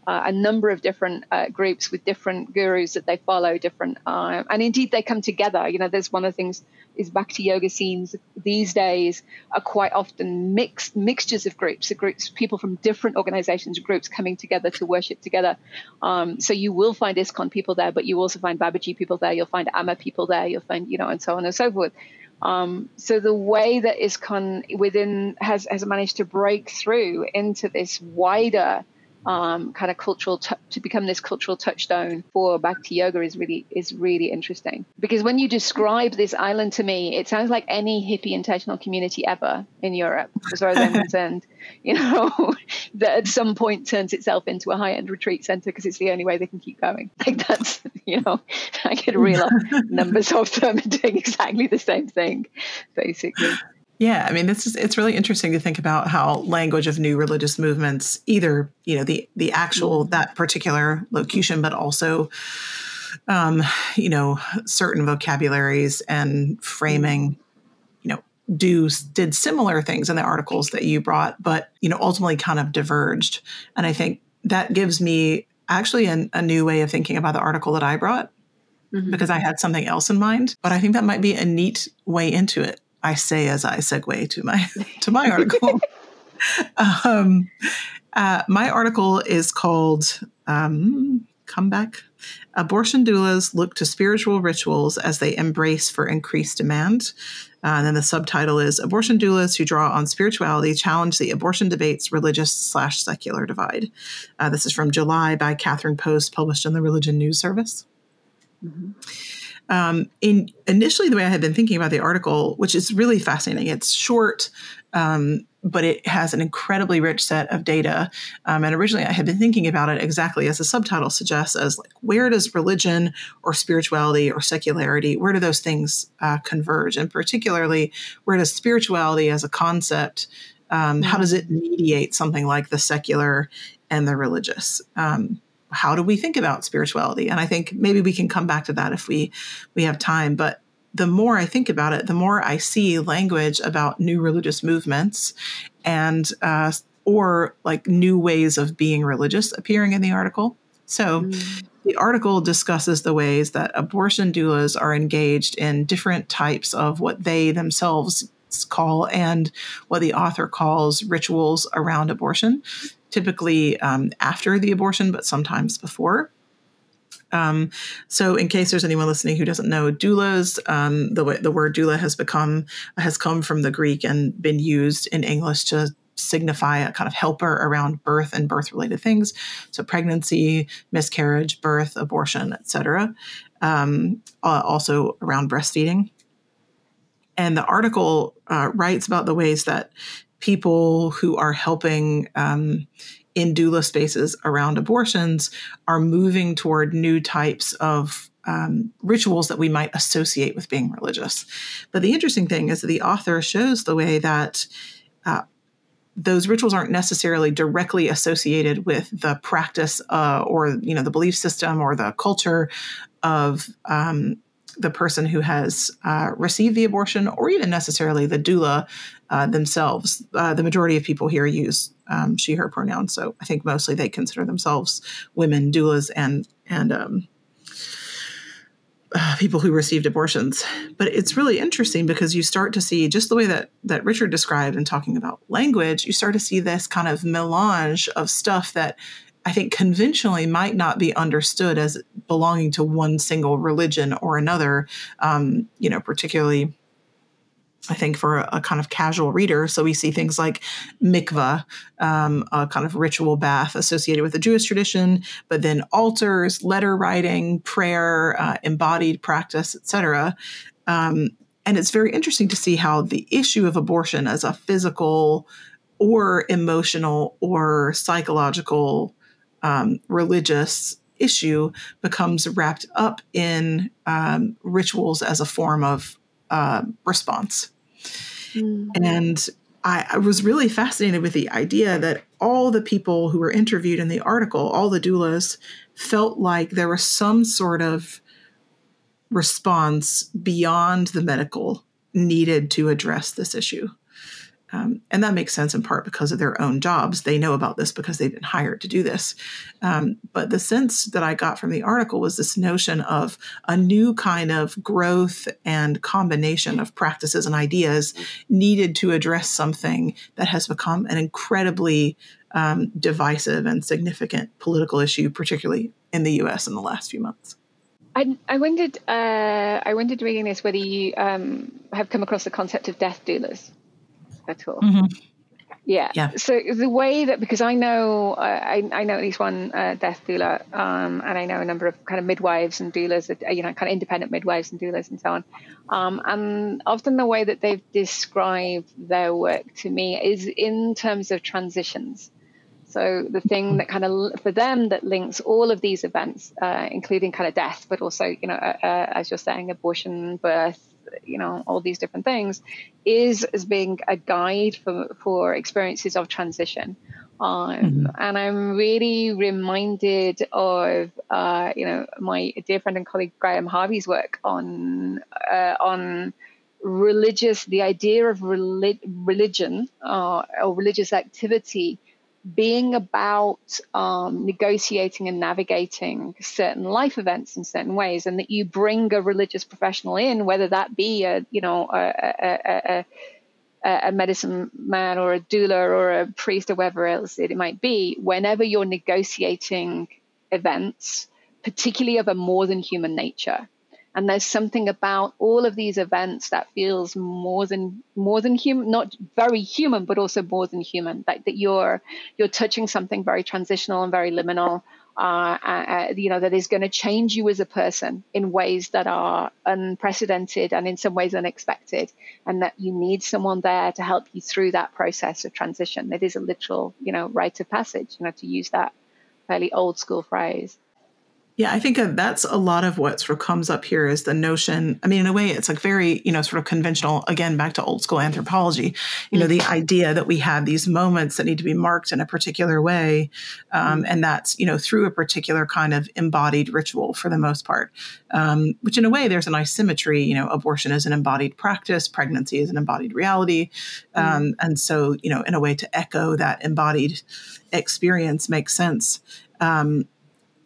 uh, a number of different uh, groups with different gurus that they follow, different, uh, and indeed they come together. You know, there's one of the things is Bhakti yoga scenes these days are quite often mixed mixtures of groups, of groups, people from different organizations, groups coming together to worship together. Um, so you will find ISKCON people there, but you also find Babaji people there. You'll find Amma people there. You'll find, you know, and so on and so forth. Um, so the way that ISKCON within has has managed to break through into this wider um, kind of cultural t- to become this cultural touchstone for Bhakti yoga is really is really interesting because when you describe this island to me, it sounds like any hippie intentional community ever in Europe, as far as I'm concerned. You know, that at some point turns itself into a high end retreat center because it's the only way they can keep going. Like that's you know, I could reel off numbers of them doing exactly the same thing, basically. Yeah, I mean, this is it's really interesting to think about how language of new religious movements, either you know the the actual mm-hmm. that particular locution, but also, um, you know, certain vocabularies and framing, you know, do did similar things in the articles that you brought, but you know, ultimately kind of diverged, and I think that gives me actually an, a new way of thinking about the article that I brought. Mm-hmm. Because I had something else in mind, but I think that might be a neat way into it I say as I segue to my to my article. um, uh, my article is called um, "Comeback." Abortion doulas look to spiritual rituals as they embrace for increased demand. Uh, and then the subtitle is Abortion Doulas Who Draw on Spirituality Challenge the Abortion Debate's Religious slash Secular Divide. Uh, this is from July by Kathryn Post, published in the Religion News Service. Mm-hmm. Um, in initially, the way I had been thinking about the article, which is really fascinating, it's short, um, but it has an incredibly rich set of data. Um, and originally, I had been thinking about it exactly as the subtitle suggests, as like where does religion or spirituality or secularity, where do those things uh, converge, and particularly where does spirituality as a concept, um, how does it mediate something like the secular and the religious? Um, how do we think about spirituality? And I think maybe we can come back to that if we we have time. But the more I think about it, the more I see language about new religious movements and uh, or like new ways of being religious appearing in the article. So. Mm. The article discusses the ways that abortion doulas are engaged in different types of what they themselves call and what the author calls rituals around abortion typically um, after the abortion, but sometimes before. Um, so, in case there's anyone listening who doesn't know, doulas, um, the the word doula has become has come from the Greek and been used in English to signify a kind of helper around birth and birth related things. So, pregnancy, miscarriage, birth, abortion, etc. Um, also around breastfeeding. And the article uh, writes about the ways that people who are helping um, in doula spaces around abortions are moving toward new types of um, rituals that we might associate with being religious. But the interesting thing is that the author shows the way that uh, those rituals aren't necessarily directly associated with the practice uh, or you know the belief system or the culture of um, the person who has uh, received the abortion or even necessarily the doula uh, themselves. Uh, the majority of people here use um, she, her pronouns. So I think mostly they consider themselves women doulas and, and, um, uh, people who received abortions. But it's really interesting because you start to see just the way that that Richard described in talking about language, you start to see this kind of melange of stuff that I think conventionally might not be understood as belonging to one single religion or another. Um, you know, particularly I think for a, a, kind of casual reader. So we see things like mikvah, um, a kind of ritual bath associated with the Jewish tradition, but then altars, letter writing, prayer, uh, embodied practice, etc. Um, and it's very interesting to see how the issue of abortion as a physical or emotional or psychological um, religious issue becomes wrapped up in um, rituals as a form of uh, response. Mm-hmm. And I, I, was really fascinated with the idea that all the people who were interviewed in the article, all the doulas, felt like there was some sort of response beyond the medical needed to address this issue. Um, and that makes sense in part because of their own jobs. They know about this because they've been hired to do this. Um, but the sense that I got from the article was this notion of a new kind of growth and combination of practices and ideas needed to address something that has become an incredibly um, divisive and significant political issue, particularly in the US in the last few months. I, I wondered, uh, I wondered reading this whether you um, have come across the concept of death doulas at all. Mm-hmm. Yeah. yeah. So the way that because I know uh, I, I know at least one uh, death doula, um, and I know a number of kind of midwives and doulas that you know kind of independent midwives and doulas and so on. Um, and often the way that they've described their work to me is in terms of transitions. So the thing that kind of for them that links all of these events, uh, including kind of death, but also you know uh, uh, as you're saying, abortion, birth, you know all these different things is as being a guide for for experiences of transition um, mm-hmm. and I'm really reminded of uh, you know my dear friend and colleague Graham Harvey's work on uh, on religious the idea of relig- religion uh, or religious activity being about um, negotiating and navigating certain life events in certain ways, and that you bring a religious professional in, whether that be a you know a, a, a, a medicine man or a doula or a priest or whatever else it might be, whenever you're negotiating events, particularly of a more than human nature. And there's something about all of these events that feels more than more than human, not very human, but also more than human. Like that you're you're touching something very transitional and very liminal. Uh, uh, uh you know that is going to change you as a person in ways that are unprecedented and in some ways unexpected, and that you need someone there to help you through that process of transition. It is a literal, you know, rite of passage. You know, to use that fairly old school phrase. Yeah, I think that's a lot of what sort of comes up here is the notion. I mean, in a way, it's like very, you know, sort of conventional, again, back to old school anthropology, you know, the mm-hmm. idea that we have these moments that need to be marked in a particular way. Um, and that's, you know, through a particular kind of embodied ritual for the most part, um, which in a way, there's a nice symmetry. You know, abortion is an embodied practice, pregnancy is an embodied reality. Mm-hmm. Um, and so, you know, in a way to echo that embodied experience makes sense. Um,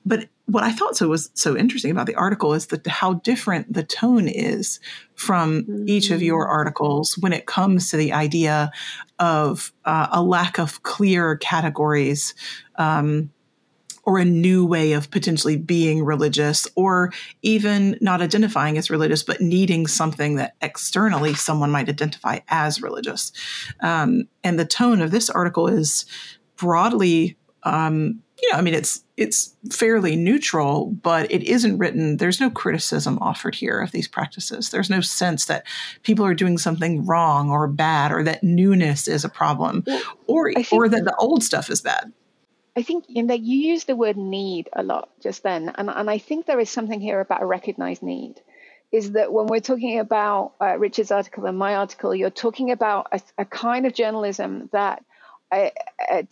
but what I thought so was so interesting about the article is that how different the tone is from mm-hmm. each of your mm-hmm. articles when it comes to the idea of uh, a lack of clear categories um, or a new way of potentially being religious or even not identifying as religious but needing something that externally someone might identify as religious um, and the tone of this article is broadly um, you know, I mean, it's it's fairly neutral, but it isn't written. There's no criticism offered here of these practices. There's no sense that people are doing something wrong or bad, or that newness is a problem, well, or or that the old stuff is bad. I think you know you use the word need a lot just then, and and I think there is something here about a recognized need. Is that when we're talking about uh, Richard's article and my article, you're talking about a, a kind of journalism that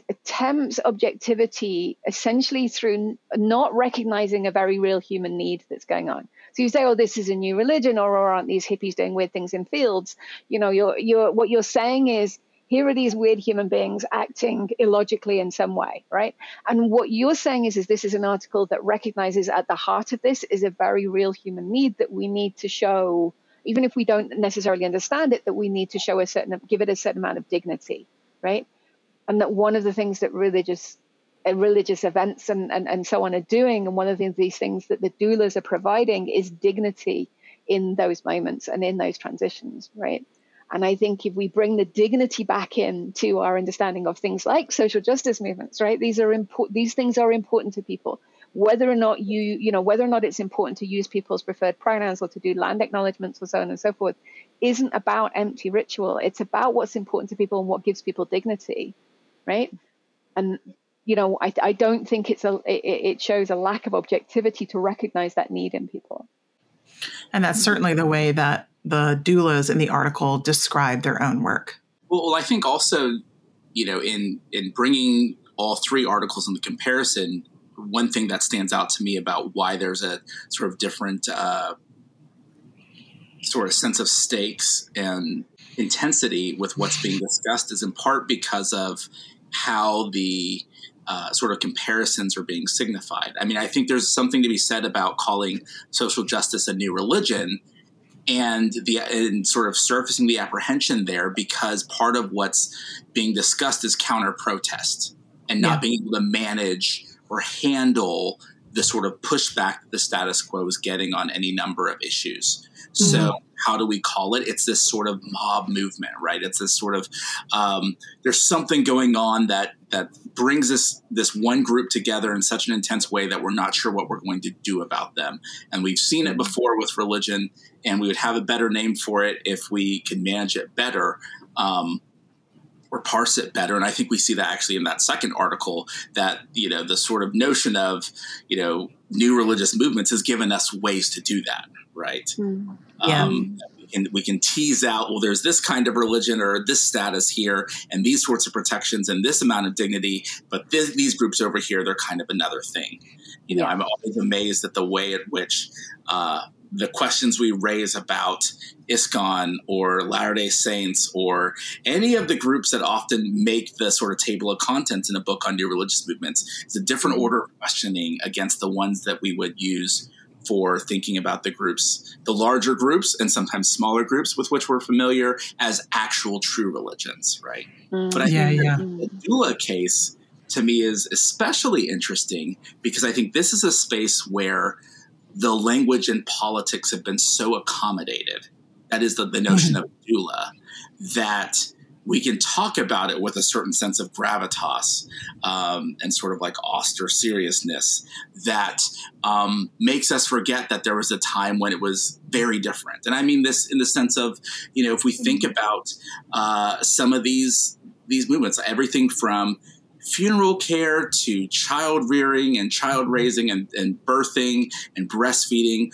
attempts objectivity essentially through not recognizing a very real human need that's going on. So you say, "Oh, this is a new religion," or, or "Aren't these hippies doing weird things in fields?" You know, you're, you're what you're saying is here are these weird human beings acting illogically in some way, right? And what you're saying is, is this is an article that recognizes at the heart of this is a very real human need that we need to show, even if we don't necessarily understand it, that we need to show a certain, give it a certain amount of dignity, right? And that one of the things that religious uh, religious events and, and, and so on are doing and one of the, these things that the doulas are providing is dignity in those moments and in those transitions right? And i think if we bring the dignity back in to our understanding of things like social justice movements right? These are important these things are important to people. Whether or not you you know whether or not it's important to use people's preferred pronouns or to do land acknowledgements or so on and so forth isn't about empty ritual. It's about what's important to people and what gives people dignity right? And you know, I, I don't think it's a it, it shows a lack of objectivity to recognize that need in people. And that's certainly the way that the doulas in the article describe their own work. Well, I think also, you know, in in bringing all three articles in the comparison, one thing that stands out to me about why there's a sort of different uh, sort of sense of stakes and intensity with what's being discussed is in part because of how the uh, sort of comparisons are being signified. I mean, I think there's something to be said about calling social justice a new religion and the and sort of surfacing the apprehension there because part of what's being discussed is counter protest and not yeah. being able to manage or handle the sort of pushback that the status quo is getting on any number of issues. Mm-hmm. So how do we call it? It's this sort of mob movement, right? It's this sort of um, there's something going on that that brings this this one group together in such an intense way that we're not sure what we're going to do about them. And we've seen it mm-hmm. before with religion, and we would have a better name for it if we could manage it better. Um, or parse it better. And I think we see that actually in that second article that, you know, the sort of notion of, you know, new religious movements has given us ways to do that right? Mm. Yeah. Um, we can, we can tease out, well, there's this kind of religion or this status here, and these sorts of protections and this amount of dignity, but this, these groups over here, they're kind of another thing. You know, yeah. I'm always amazed at the way at which uh, the questions we raise about ISKCON or Latter day Saints or any of the groups that often make the sort of table of contents in a book on new religious movements. It's a different order of questioning against the ones that we would use for thinking about the groups, the larger groups and sometimes smaller groups with which we're familiar as actual true religions, right? Mm. But I Yeah, think yeah. the doula case to me is especially interesting because I think this is a space where the language and politics have been so accommodated. That is the, the notion of doula that we can talk about it with a certain sense of gravitas um, and sort of like austere seriousness that um, makes us forget that there was a time when it was very different. And I mean this in the sense of, you know, if we think about uh, some of these these movements, everything from funeral care to child rearing and child raising and, and birthing and breastfeeding,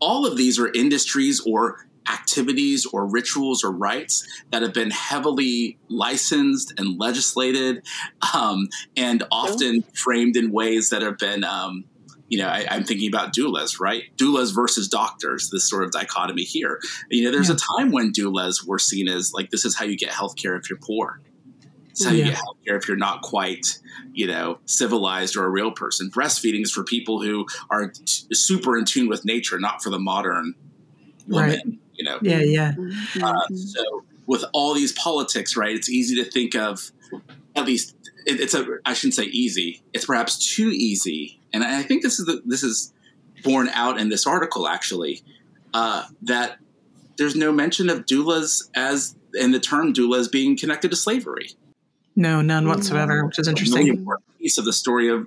all of these are industries or activities or rituals or rites that have been heavily licensed and legislated um, and often framed in ways that have been um, you know I, am thinking about doulas right? Doulas versus doctors this sort of dichotomy here. You know there's Yeah. a time when doulas were seen as like this is how you get healthcare if you're poor. It's how you get healthcare if you're not quite you know civilized or a real person. Breastfeeding is for people who are t- super in tune with nature not for the modern woman. Right. You know Yeah, yeah. Mhm. uh, so with all these politics, right, it's easy to think of at least it, it's a I shouldn't say easy. It's perhaps too easy, and I think this is the, this is borne out in this article actually uh, that there's no mention of doulas as and the term doula as being connected to slavery. No, none whatsoever, which is A really interesting. important piece of the story of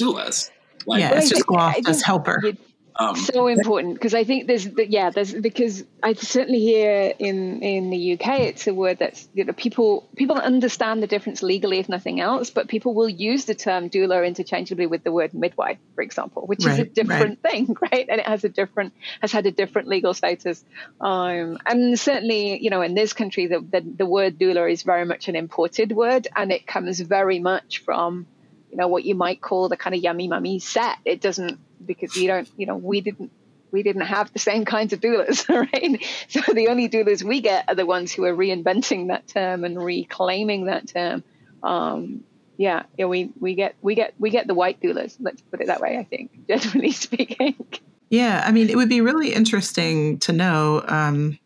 doulas. Like, Yeah, it's just think- I glossed as helper. you- um, so important because I think there's the- yeah there's because I certainly hear in in the UK it's a word that's you know people people understand the difference legally if nothing else but people will use the term doula interchangeably with the word midwife for example which is a Right, different thing right? And it has a different has had a different legal status. Um, and certainly you know in this country the, the the word doula is very much an imported word and it comes very much from you know what you might call the kind of yummy mummy set. It doesn't because you don't you know we didn't we didn't have the same kinds of doulas right? So the only doulas we get are the ones who are reinventing that term and reclaiming that term. Um yeah yeah we we get we get we get the white doulas let's put it that way i think generally speaking. Yeah, I mean, it would be really interesting to know, um,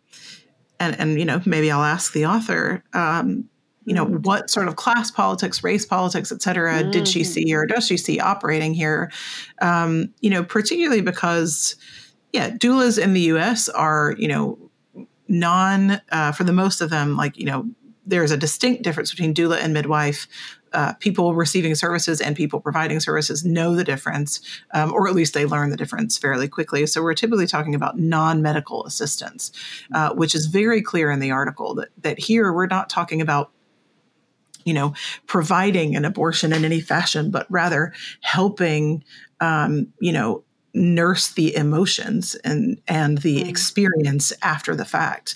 and and you know, maybe I'll ask the author, um, you know, what sort of class politics, race politics, et cetera, did she Mhm. see or does she see operating here? Um, you know, particularly because, yeah, doulas in the U.S. are, you know, non uh, for the most of them, like you know, there's a distinct difference between doula and midwife. Uh, people receiving services and people providing services know the difference, um, or at least they learn the difference fairly quickly. So we're typically talking about non-medical assistance, uh, which is very clear in the article that that here we're not talking about you know providing an abortion in any fashion, but rather helping um, you know nurse the emotions and and the Mm. experience after the fact.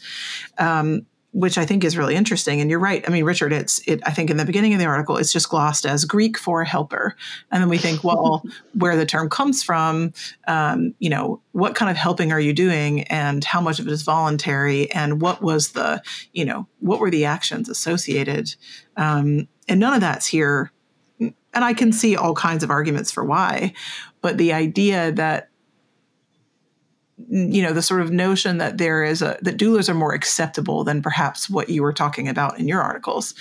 Um, which I think is really interesting. And you're right. I mean, Richard, it's it. I think in the beginning of the article, it's just glossed as Greek for helper, and then we think, well, where the term comes from, um, you know, what kind of helping are you doing, and how much of it is voluntary, and what was the, you know, what were the actions associated, um, and none of that's here. And I can see all kinds of arguments for why, but the idea that you know the sort of notion that there is a that doulas are more acceptable than perhaps what you were talking about in your articles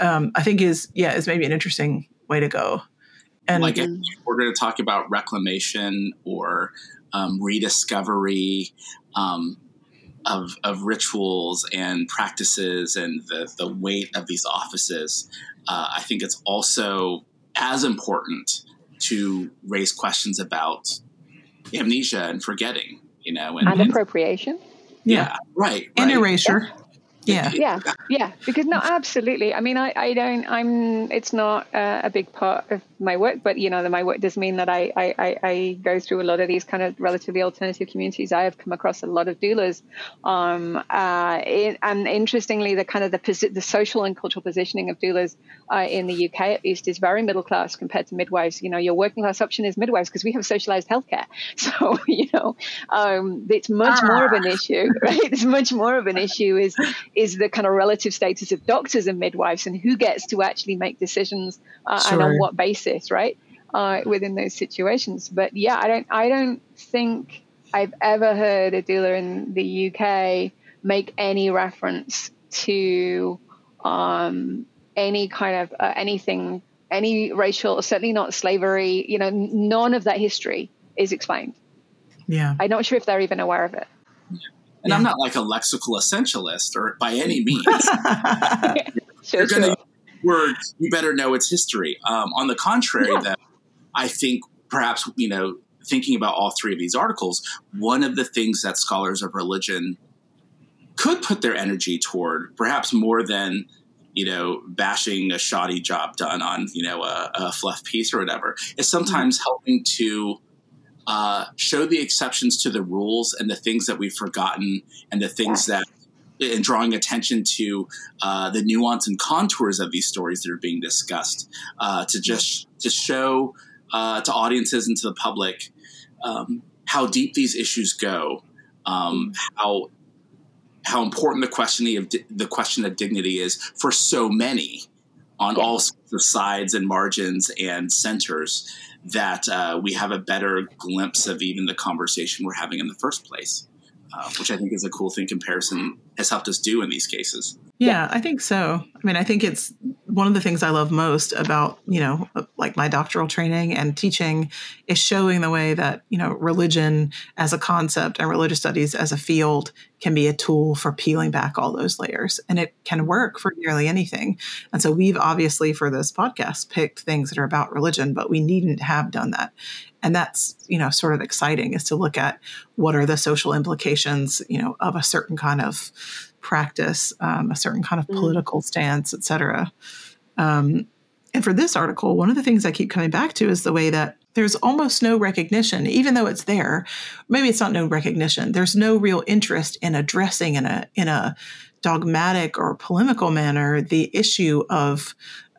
um, i think is yeah is maybe an interesting way to go. And like we're going to talk about reclamation or um, rediscovery um, of, of rituals and practices and the, the weight of these offices, uh, I think it's also as important to raise questions about amnesia and forgetting, you know, and, and and- appropriation yeah, right, and right. erasure Yeah. Yeah. Yeah. Because no, absolutely. I mean, I, I don't, I'm, it's not uh, a big part of my work, but you know, that my work does mean that I, I, I go through a lot of these kind of relatively alternative communities. I have come across a lot of doulas. Um, uh, it, and interestingly, the kind of the, the social and cultural positioning of doulas uh, in the UK, at least, is very middle class compared to midwives. You know, your working class option is midwives because we have socialized healthcare. So, you know, um, it's much ah. more of an issue, right? It's much more of an issue is, is the kind of relative status of doctors and midwives and who gets to actually make decisions uh, sure. and on what basis, right? Uh, within those situations. But yeah, I don't, I don't think I've ever heard a doula in the UK make any reference to um, any kind of uh, anything, any racial, certainly not slavery. You know, none of that history is explained. Yeah, I'm not sure if they're even aware of it. And yeah. I'm not like a lexical essentialist or by any means. sure, You're going to word, you better know its history. Um, on the contrary, yeah. that I think perhaps you know thinking about all three of these articles, one of the things that scholars of religion could put their energy toward, perhaps more than you know bashing a shoddy job done on you know a, a fluff piece or whatever, is sometimes mm-hmm. helping to uh, show the exceptions to the rules and the things that we've forgotten and the things that and drawing attention to uh, the nuance and contours of these stories that are being discussed uh, to just to show uh, to audiences and to the public um, how deep these issues go um, how how important the question of di- the question of dignity is for so many on all sorts of sides and margins and centers that uh, we have a better glimpse of even the conversation we're having in the first place, uh, which I think is a cool thing comparison has helped us do in these cases. Yeah, I think so. I mean, I think it's one of the things I love most about, you know, like my doctoral training and teaching is showing the way that, you know, religion as a concept and religious studies as a field can be a tool for peeling back all those layers. And it can work for nearly anything. And so we've obviously, for this podcast, picked things that are about religion, but we needn't have done that. And that's, you know, sort of exciting is to look at what are the social implications, you know, of a certain kind of practice, um, a certain kind of mm. political mm. stance, et cetera. Um, and for this article, one of the things I keep coming back to is the way that there's almost no recognition, even though it's there. Maybe it's not no recognition. There's no real interest in addressing in a in a dogmatic or polemical manner the issue of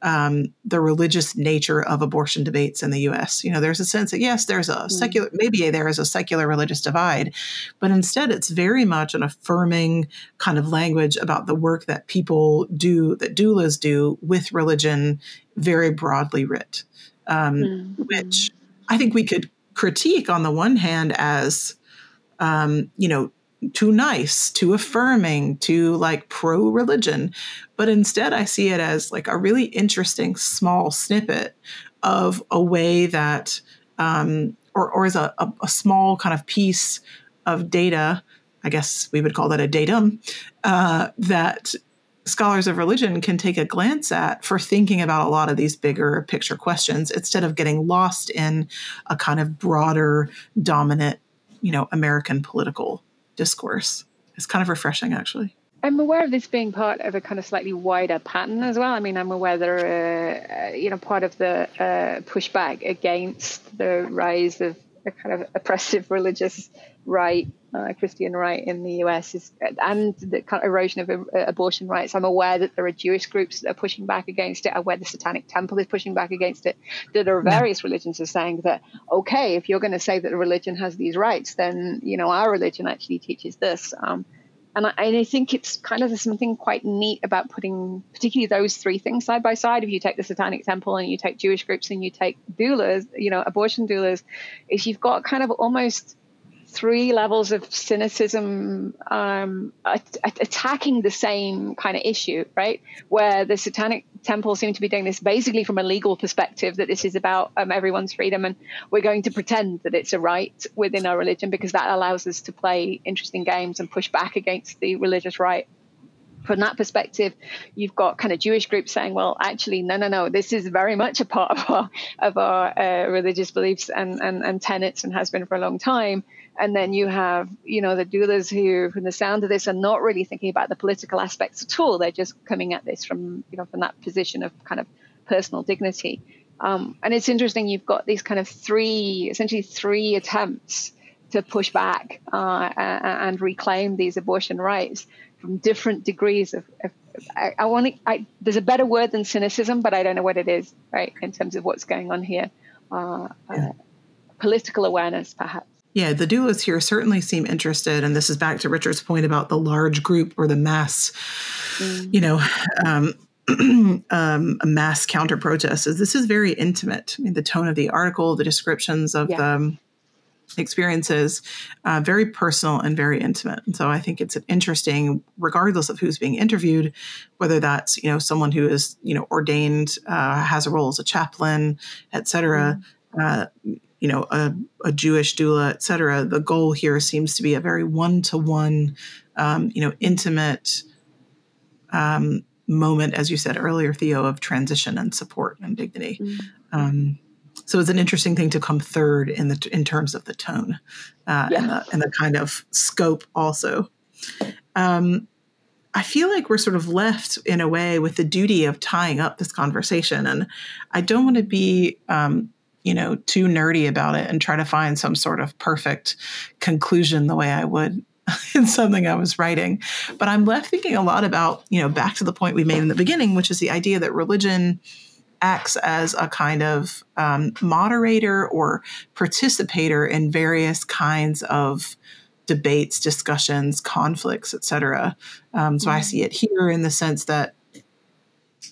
um, the religious nature of abortion debates in the U.S. You know, there's a sense that yes, there's a mm. secular, maybe there is a secular religious divide, but instead it's very much an affirming kind of language about the work that people do, that doulas do with religion, very broadly writ, um, mm-hmm. which I think we could critique on the one hand as, um, you know, too nice, too affirming, too like pro religion. But instead, I see it as like a really interesting small snippet of a way that, um, or, or as a, a, a small kind of piece of data, I guess we would call that a datum, uh, that scholars of religion can take a glance at for thinking about a lot of these bigger picture questions instead of getting lost in a kind of broader, dominant, you know, American political discourse. It's kind of refreshing, actually. I'm aware of this being part of a kind of slightly wider pattern as well. I mean, I'm aware that, uh, you know, part of the uh, pushback against the rise of a kind of oppressive religious right, uh, Christian right in the US, is, and the kind of erosion of uh, abortion rights. I'm aware that there are Jewish groups that are pushing back against it. I'm aware the Satanic Temple is pushing back against it. That there are various yeah. religions are saying that, okay, if you're going to say that a religion has these rights, then, you know, our religion actually teaches this. Um, and I, and I, think it's kind of something quite neat about putting particularly those three things side by side. If you take the Satanic Temple and you take Jewish groups and you take doulas, you know, abortion doulas, is you've got kind of almost three levels of cynicism um, attacking the same kind of issue, right? Where the Satanic Temple seem to be doing this basically from a legal perspective that this is about um, everyone's freedom, and we're going to pretend that it's a right within our religion because that allows us to play interesting games and push back against the religious right. From that perspective, you've got kind of Jewish groups saying, well, actually, no, no, no, this is very much a part of our, of our uh, religious beliefs and, and, and tenets and has been for a long time. And then you have, you know, the doulas who, from the sound of this, are not really thinking about the political aspects at all. They're just coming at this from, you know, from that position of kind of personal dignity. Um, and it's interesting, you've got these kind of three, essentially three attempts to push back uh, and reclaim these abortion rights from different degrees of, of I, I want to. there's a better word than cynicism, but I don't know what it is, right? In terms of what's going on here, uh, yeah. uh, political awareness, perhaps. Yeah, the doulas here certainly seem interested, and this is back to Richard's point about the large group or the mass, mm. you know, um, um, a mass counter protest. Is this is very intimate. I mean, the tone of the article, the descriptions of yeah. the experiences uh, very personal and very intimate and so i think it's interesting regardless of who's being interviewed whether that's you know someone who is you know ordained uh, has a role as a chaplain etc mm-hmm. uh, you know a, a, jewish doula etc the goal here seems to be a very one-to-one um, you know intimate um, moment as you said earlier theo of transition and support and dignity mm-hmm. um, so it's an interesting thing to come third in the in terms of the tone uh, yeah. and, the, and, the, kind of scope also. Um, I feel like we're sort of left in a way with the duty of tying up this conversation, and I don't want to be. Um, you know, too nerdy about it and try to find some sort of perfect conclusion the way I would in something I was writing. But I'm left thinking a lot about, you know, back to the point we made in the beginning, which is the idea that religion acts as a kind of um, moderator or participator in various kinds of debates, discussions, conflicts, etc. Um, so mm-hmm. I see it here in the sense that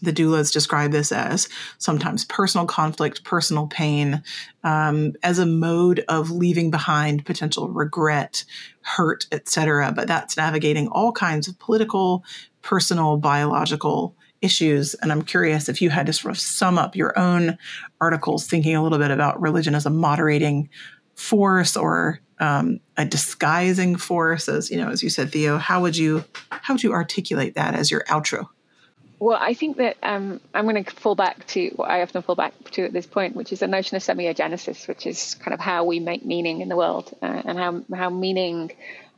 the doulas describe this as sometimes personal conflict, personal pain, um, as a mode of leaving behind potential regret, hurt, etc. But that's navigating all kinds of political, personal, biological issues. And I'm curious if you had to sort of sum up your own articles, thinking a little bit about religion as a moderating force or um, a disguising force, as you know, as you said, Theo. How would you how would you articulate that as your outro? Well, I think that um, I'm going to fall back to what I often fall back to at this point, which is the notion of semiogenesis, which is kind of how we make meaning in the world uh, and how how meaning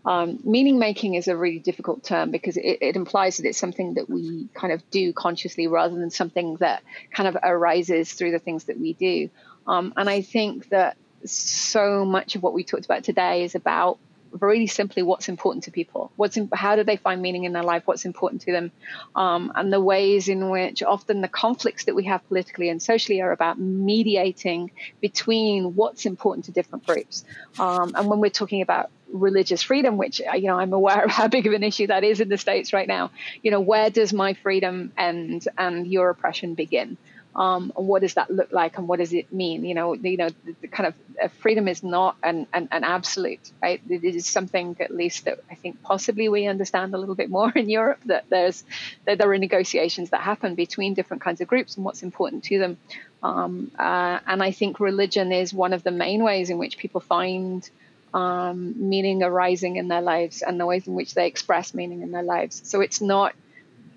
um, meaning making is a really difficult term because it, it, implies that it's something that we kind of do consciously rather than something that kind of arises through the things that we do. Um, and I think that so much of what we talked about today is about really simply what's important to people. What's in, how do they find meaning in their life? What's important to them, um, and the ways in which often the conflicts that we have politically and socially are about mediating between what's important to different groups. Um, and when we're talking about religious freedom, which you know I'm aware of how big of an issue that is in the states right now. You know, where does my freedom end and your oppression begin? Um, what does that look like and what does it mean you know you know the, the kind of uh, freedom is not an, an, an, absolute right it is something at least that i think possibly we understand a little bit more in europe that there's that there are negotiations that happen between different kinds of groups and what's important to them um, uh, and i think religion is one of the main ways in which people find um, meaning arising in their lives and the ways in which they express meaning in their lives. So it's not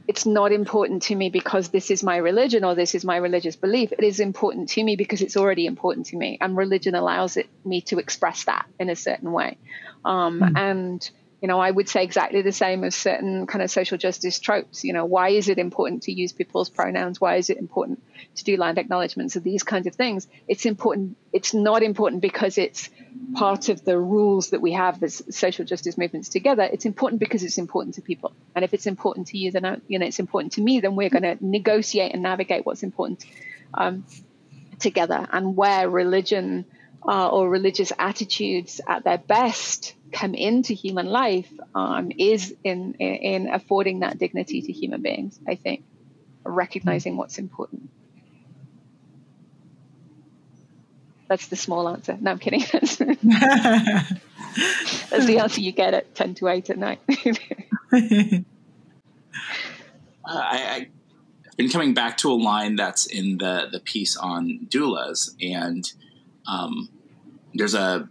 it's not important to me because this is my religion or this is my religious belief. It is important to me because it's already important to me, and religion allows it me to express that in a certain way. Um, mm. And you know, I would say exactly the same as certain kind of social justice tropes. You know, why is it important to use people's pronouns? Why is it important to do land acknowledgements of these kinds of things? It's important. It's not important because it's part of the rules that we have as social justice movements together. It's important because it's important to people. And if it's important to you, then you know it's important to me. Then we're going to negotiate and navigate what's important um, together. And where religion uh, or religious attitudes at their best come into human life um, is in, in affording that dignity to human beings. I think recognizing what's important. That's the small answer. No, I'm kidding. That's, the answer you get at 10 to 8 at night. uh, I, have been coming back to a line that's in the, the piece on doulas, and um, there's a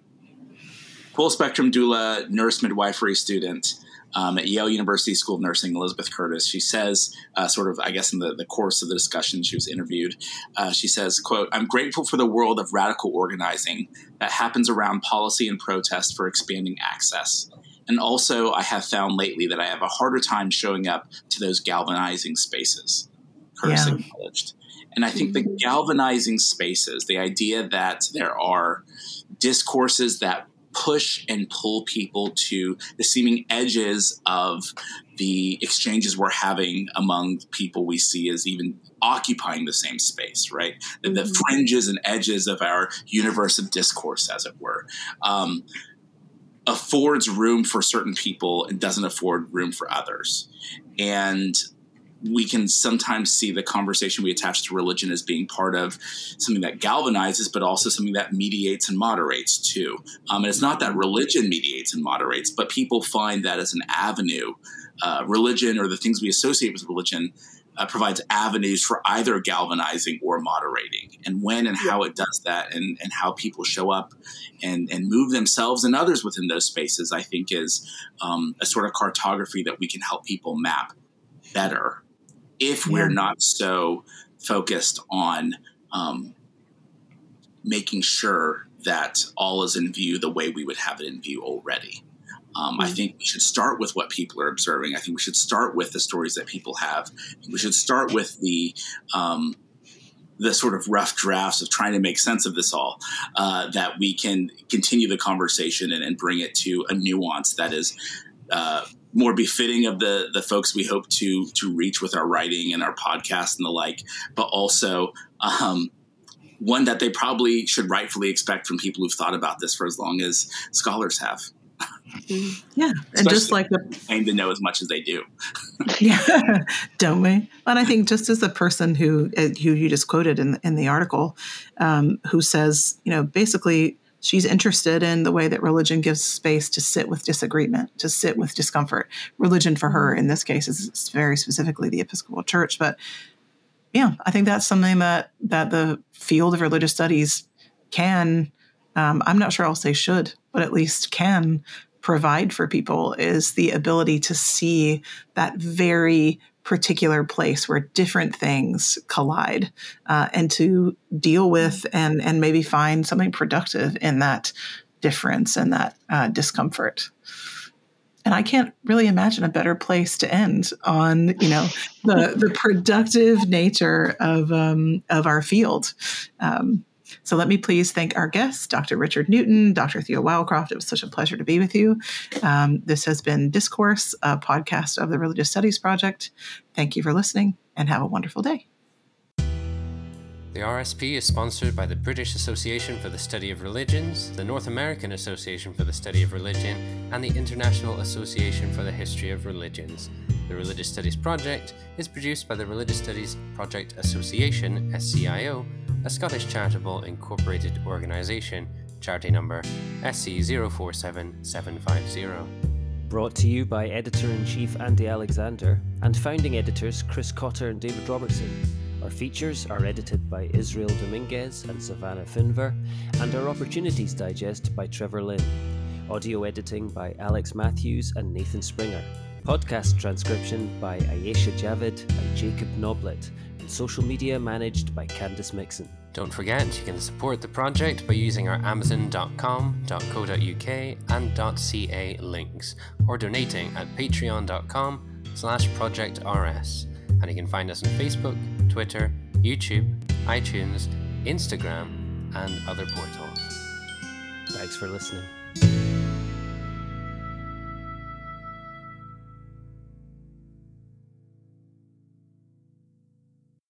full spectrum doula nurse midwifery student um, at Yale University School of Nursing, Elizabeth Curtis. She says, uh, sort of, I guess, in the, the course of the discussion, she was interviewed. Uh, she says, "quote I'm grateful for the world of radical organizing that happens around policy and protest for expanding access." And also, I have found lately that I have a harder time showing up to those galvanizing spaces. Curtis yeah. acknowledged. And I think the mm-hmm. galvanizing spaces, the idea that there are discourses that push and pull people to the seeming edges of the exchanges we're having among people we see as even occupying the same space, right? The, mm-hmm. the fringes and edges of our universe of discourse, as it were. Um, affords room for certain people and doesn't afford room for others. And we can sometimes see the conversation we attach to religion as being part of something that galvanizes, but also something that mediates and moderates too. Um, and it's not that religion mediates and moderates, but people find that as an avenue. Uh, religion or the things we associate with religion uh, provides avenues for either galvanizing or moderating. And when and how it does that, and, and how people show up and, and move themselves and others within those spaces, I think is um, a sort of cartography that we can help people map better if we're not so focused on um, making sure that all is in view the way we would have it in view already. Um, mm-hmm. I think we should start with what people are observing. I think we should start with the stories that people have. We should start with the um, the sort of rough drafts of trying to make sense of this all, uh, that we can continue the conversation and, and, bring it to a nuance that is uh, more befitting of the the folks we hope to to reach with our writing and our podcast and the like, but also um, one that they probably should rightfully expect from people who've thought about this for as long as scholars have. Yeah, and just like the claim to know as much as they do. yeah, don't we? And I think just as the person who uh, who you just quoted in in the article, um, who says, you know, basically she's interested in the way that religion gives space to sit with disagreement, to sit with discomfort. Religion for her, in this case, is very specifically the Episcopal Church. But yeah, I think that's something that that the field of religious studies can. Um, I'm not sure I'll say should, but at least can provide for people is the ability to see that very particular place where different things collide uh, and to deal with and and maybe find something productive in that difference and that uh, discomfort and I can't really imagine a better place to end on, you know, the the productive nature of um, of our field. Um, so let me please thank our guests, Dr. Richard Newton, Dr. Theo Wildcroft. It was such a pleasure to be with you. Um, this has been Discourse, a podcast of the Religious Studies Project. Thank you for listening and have a wonderful day. The RSP is sponsored by the British Association for the Study of Religions, the North American Association for the Study of Religion, and the International Association for the History of Religions. The Religious Studies Project is produced by the Religious Studies Project Association, SCIO, a Scottish charitable incorporated organisation, charity number SC047750. Brought to you by editor in chief Andie Alexander and founding editors Chris Cotter and David Robertson. Our features are edited by Israel Dominguez and Savannah Finver, and our Opportunities Digest by Trevor Lynn. Audio editing by Alex Matthews and Nathan Springer. Podcast transcription by Ayesha Javid and Jacob Noblet and social media managed by Candice Mixon. Don't forget, you can support the project by using our amazon.com.co.uk and .ca links, or donating at patreon.com slash projectrs. And you can find us on Facebook, Twitter, YouTube, iTunes, Instagram, and other portals. Thanks for listening.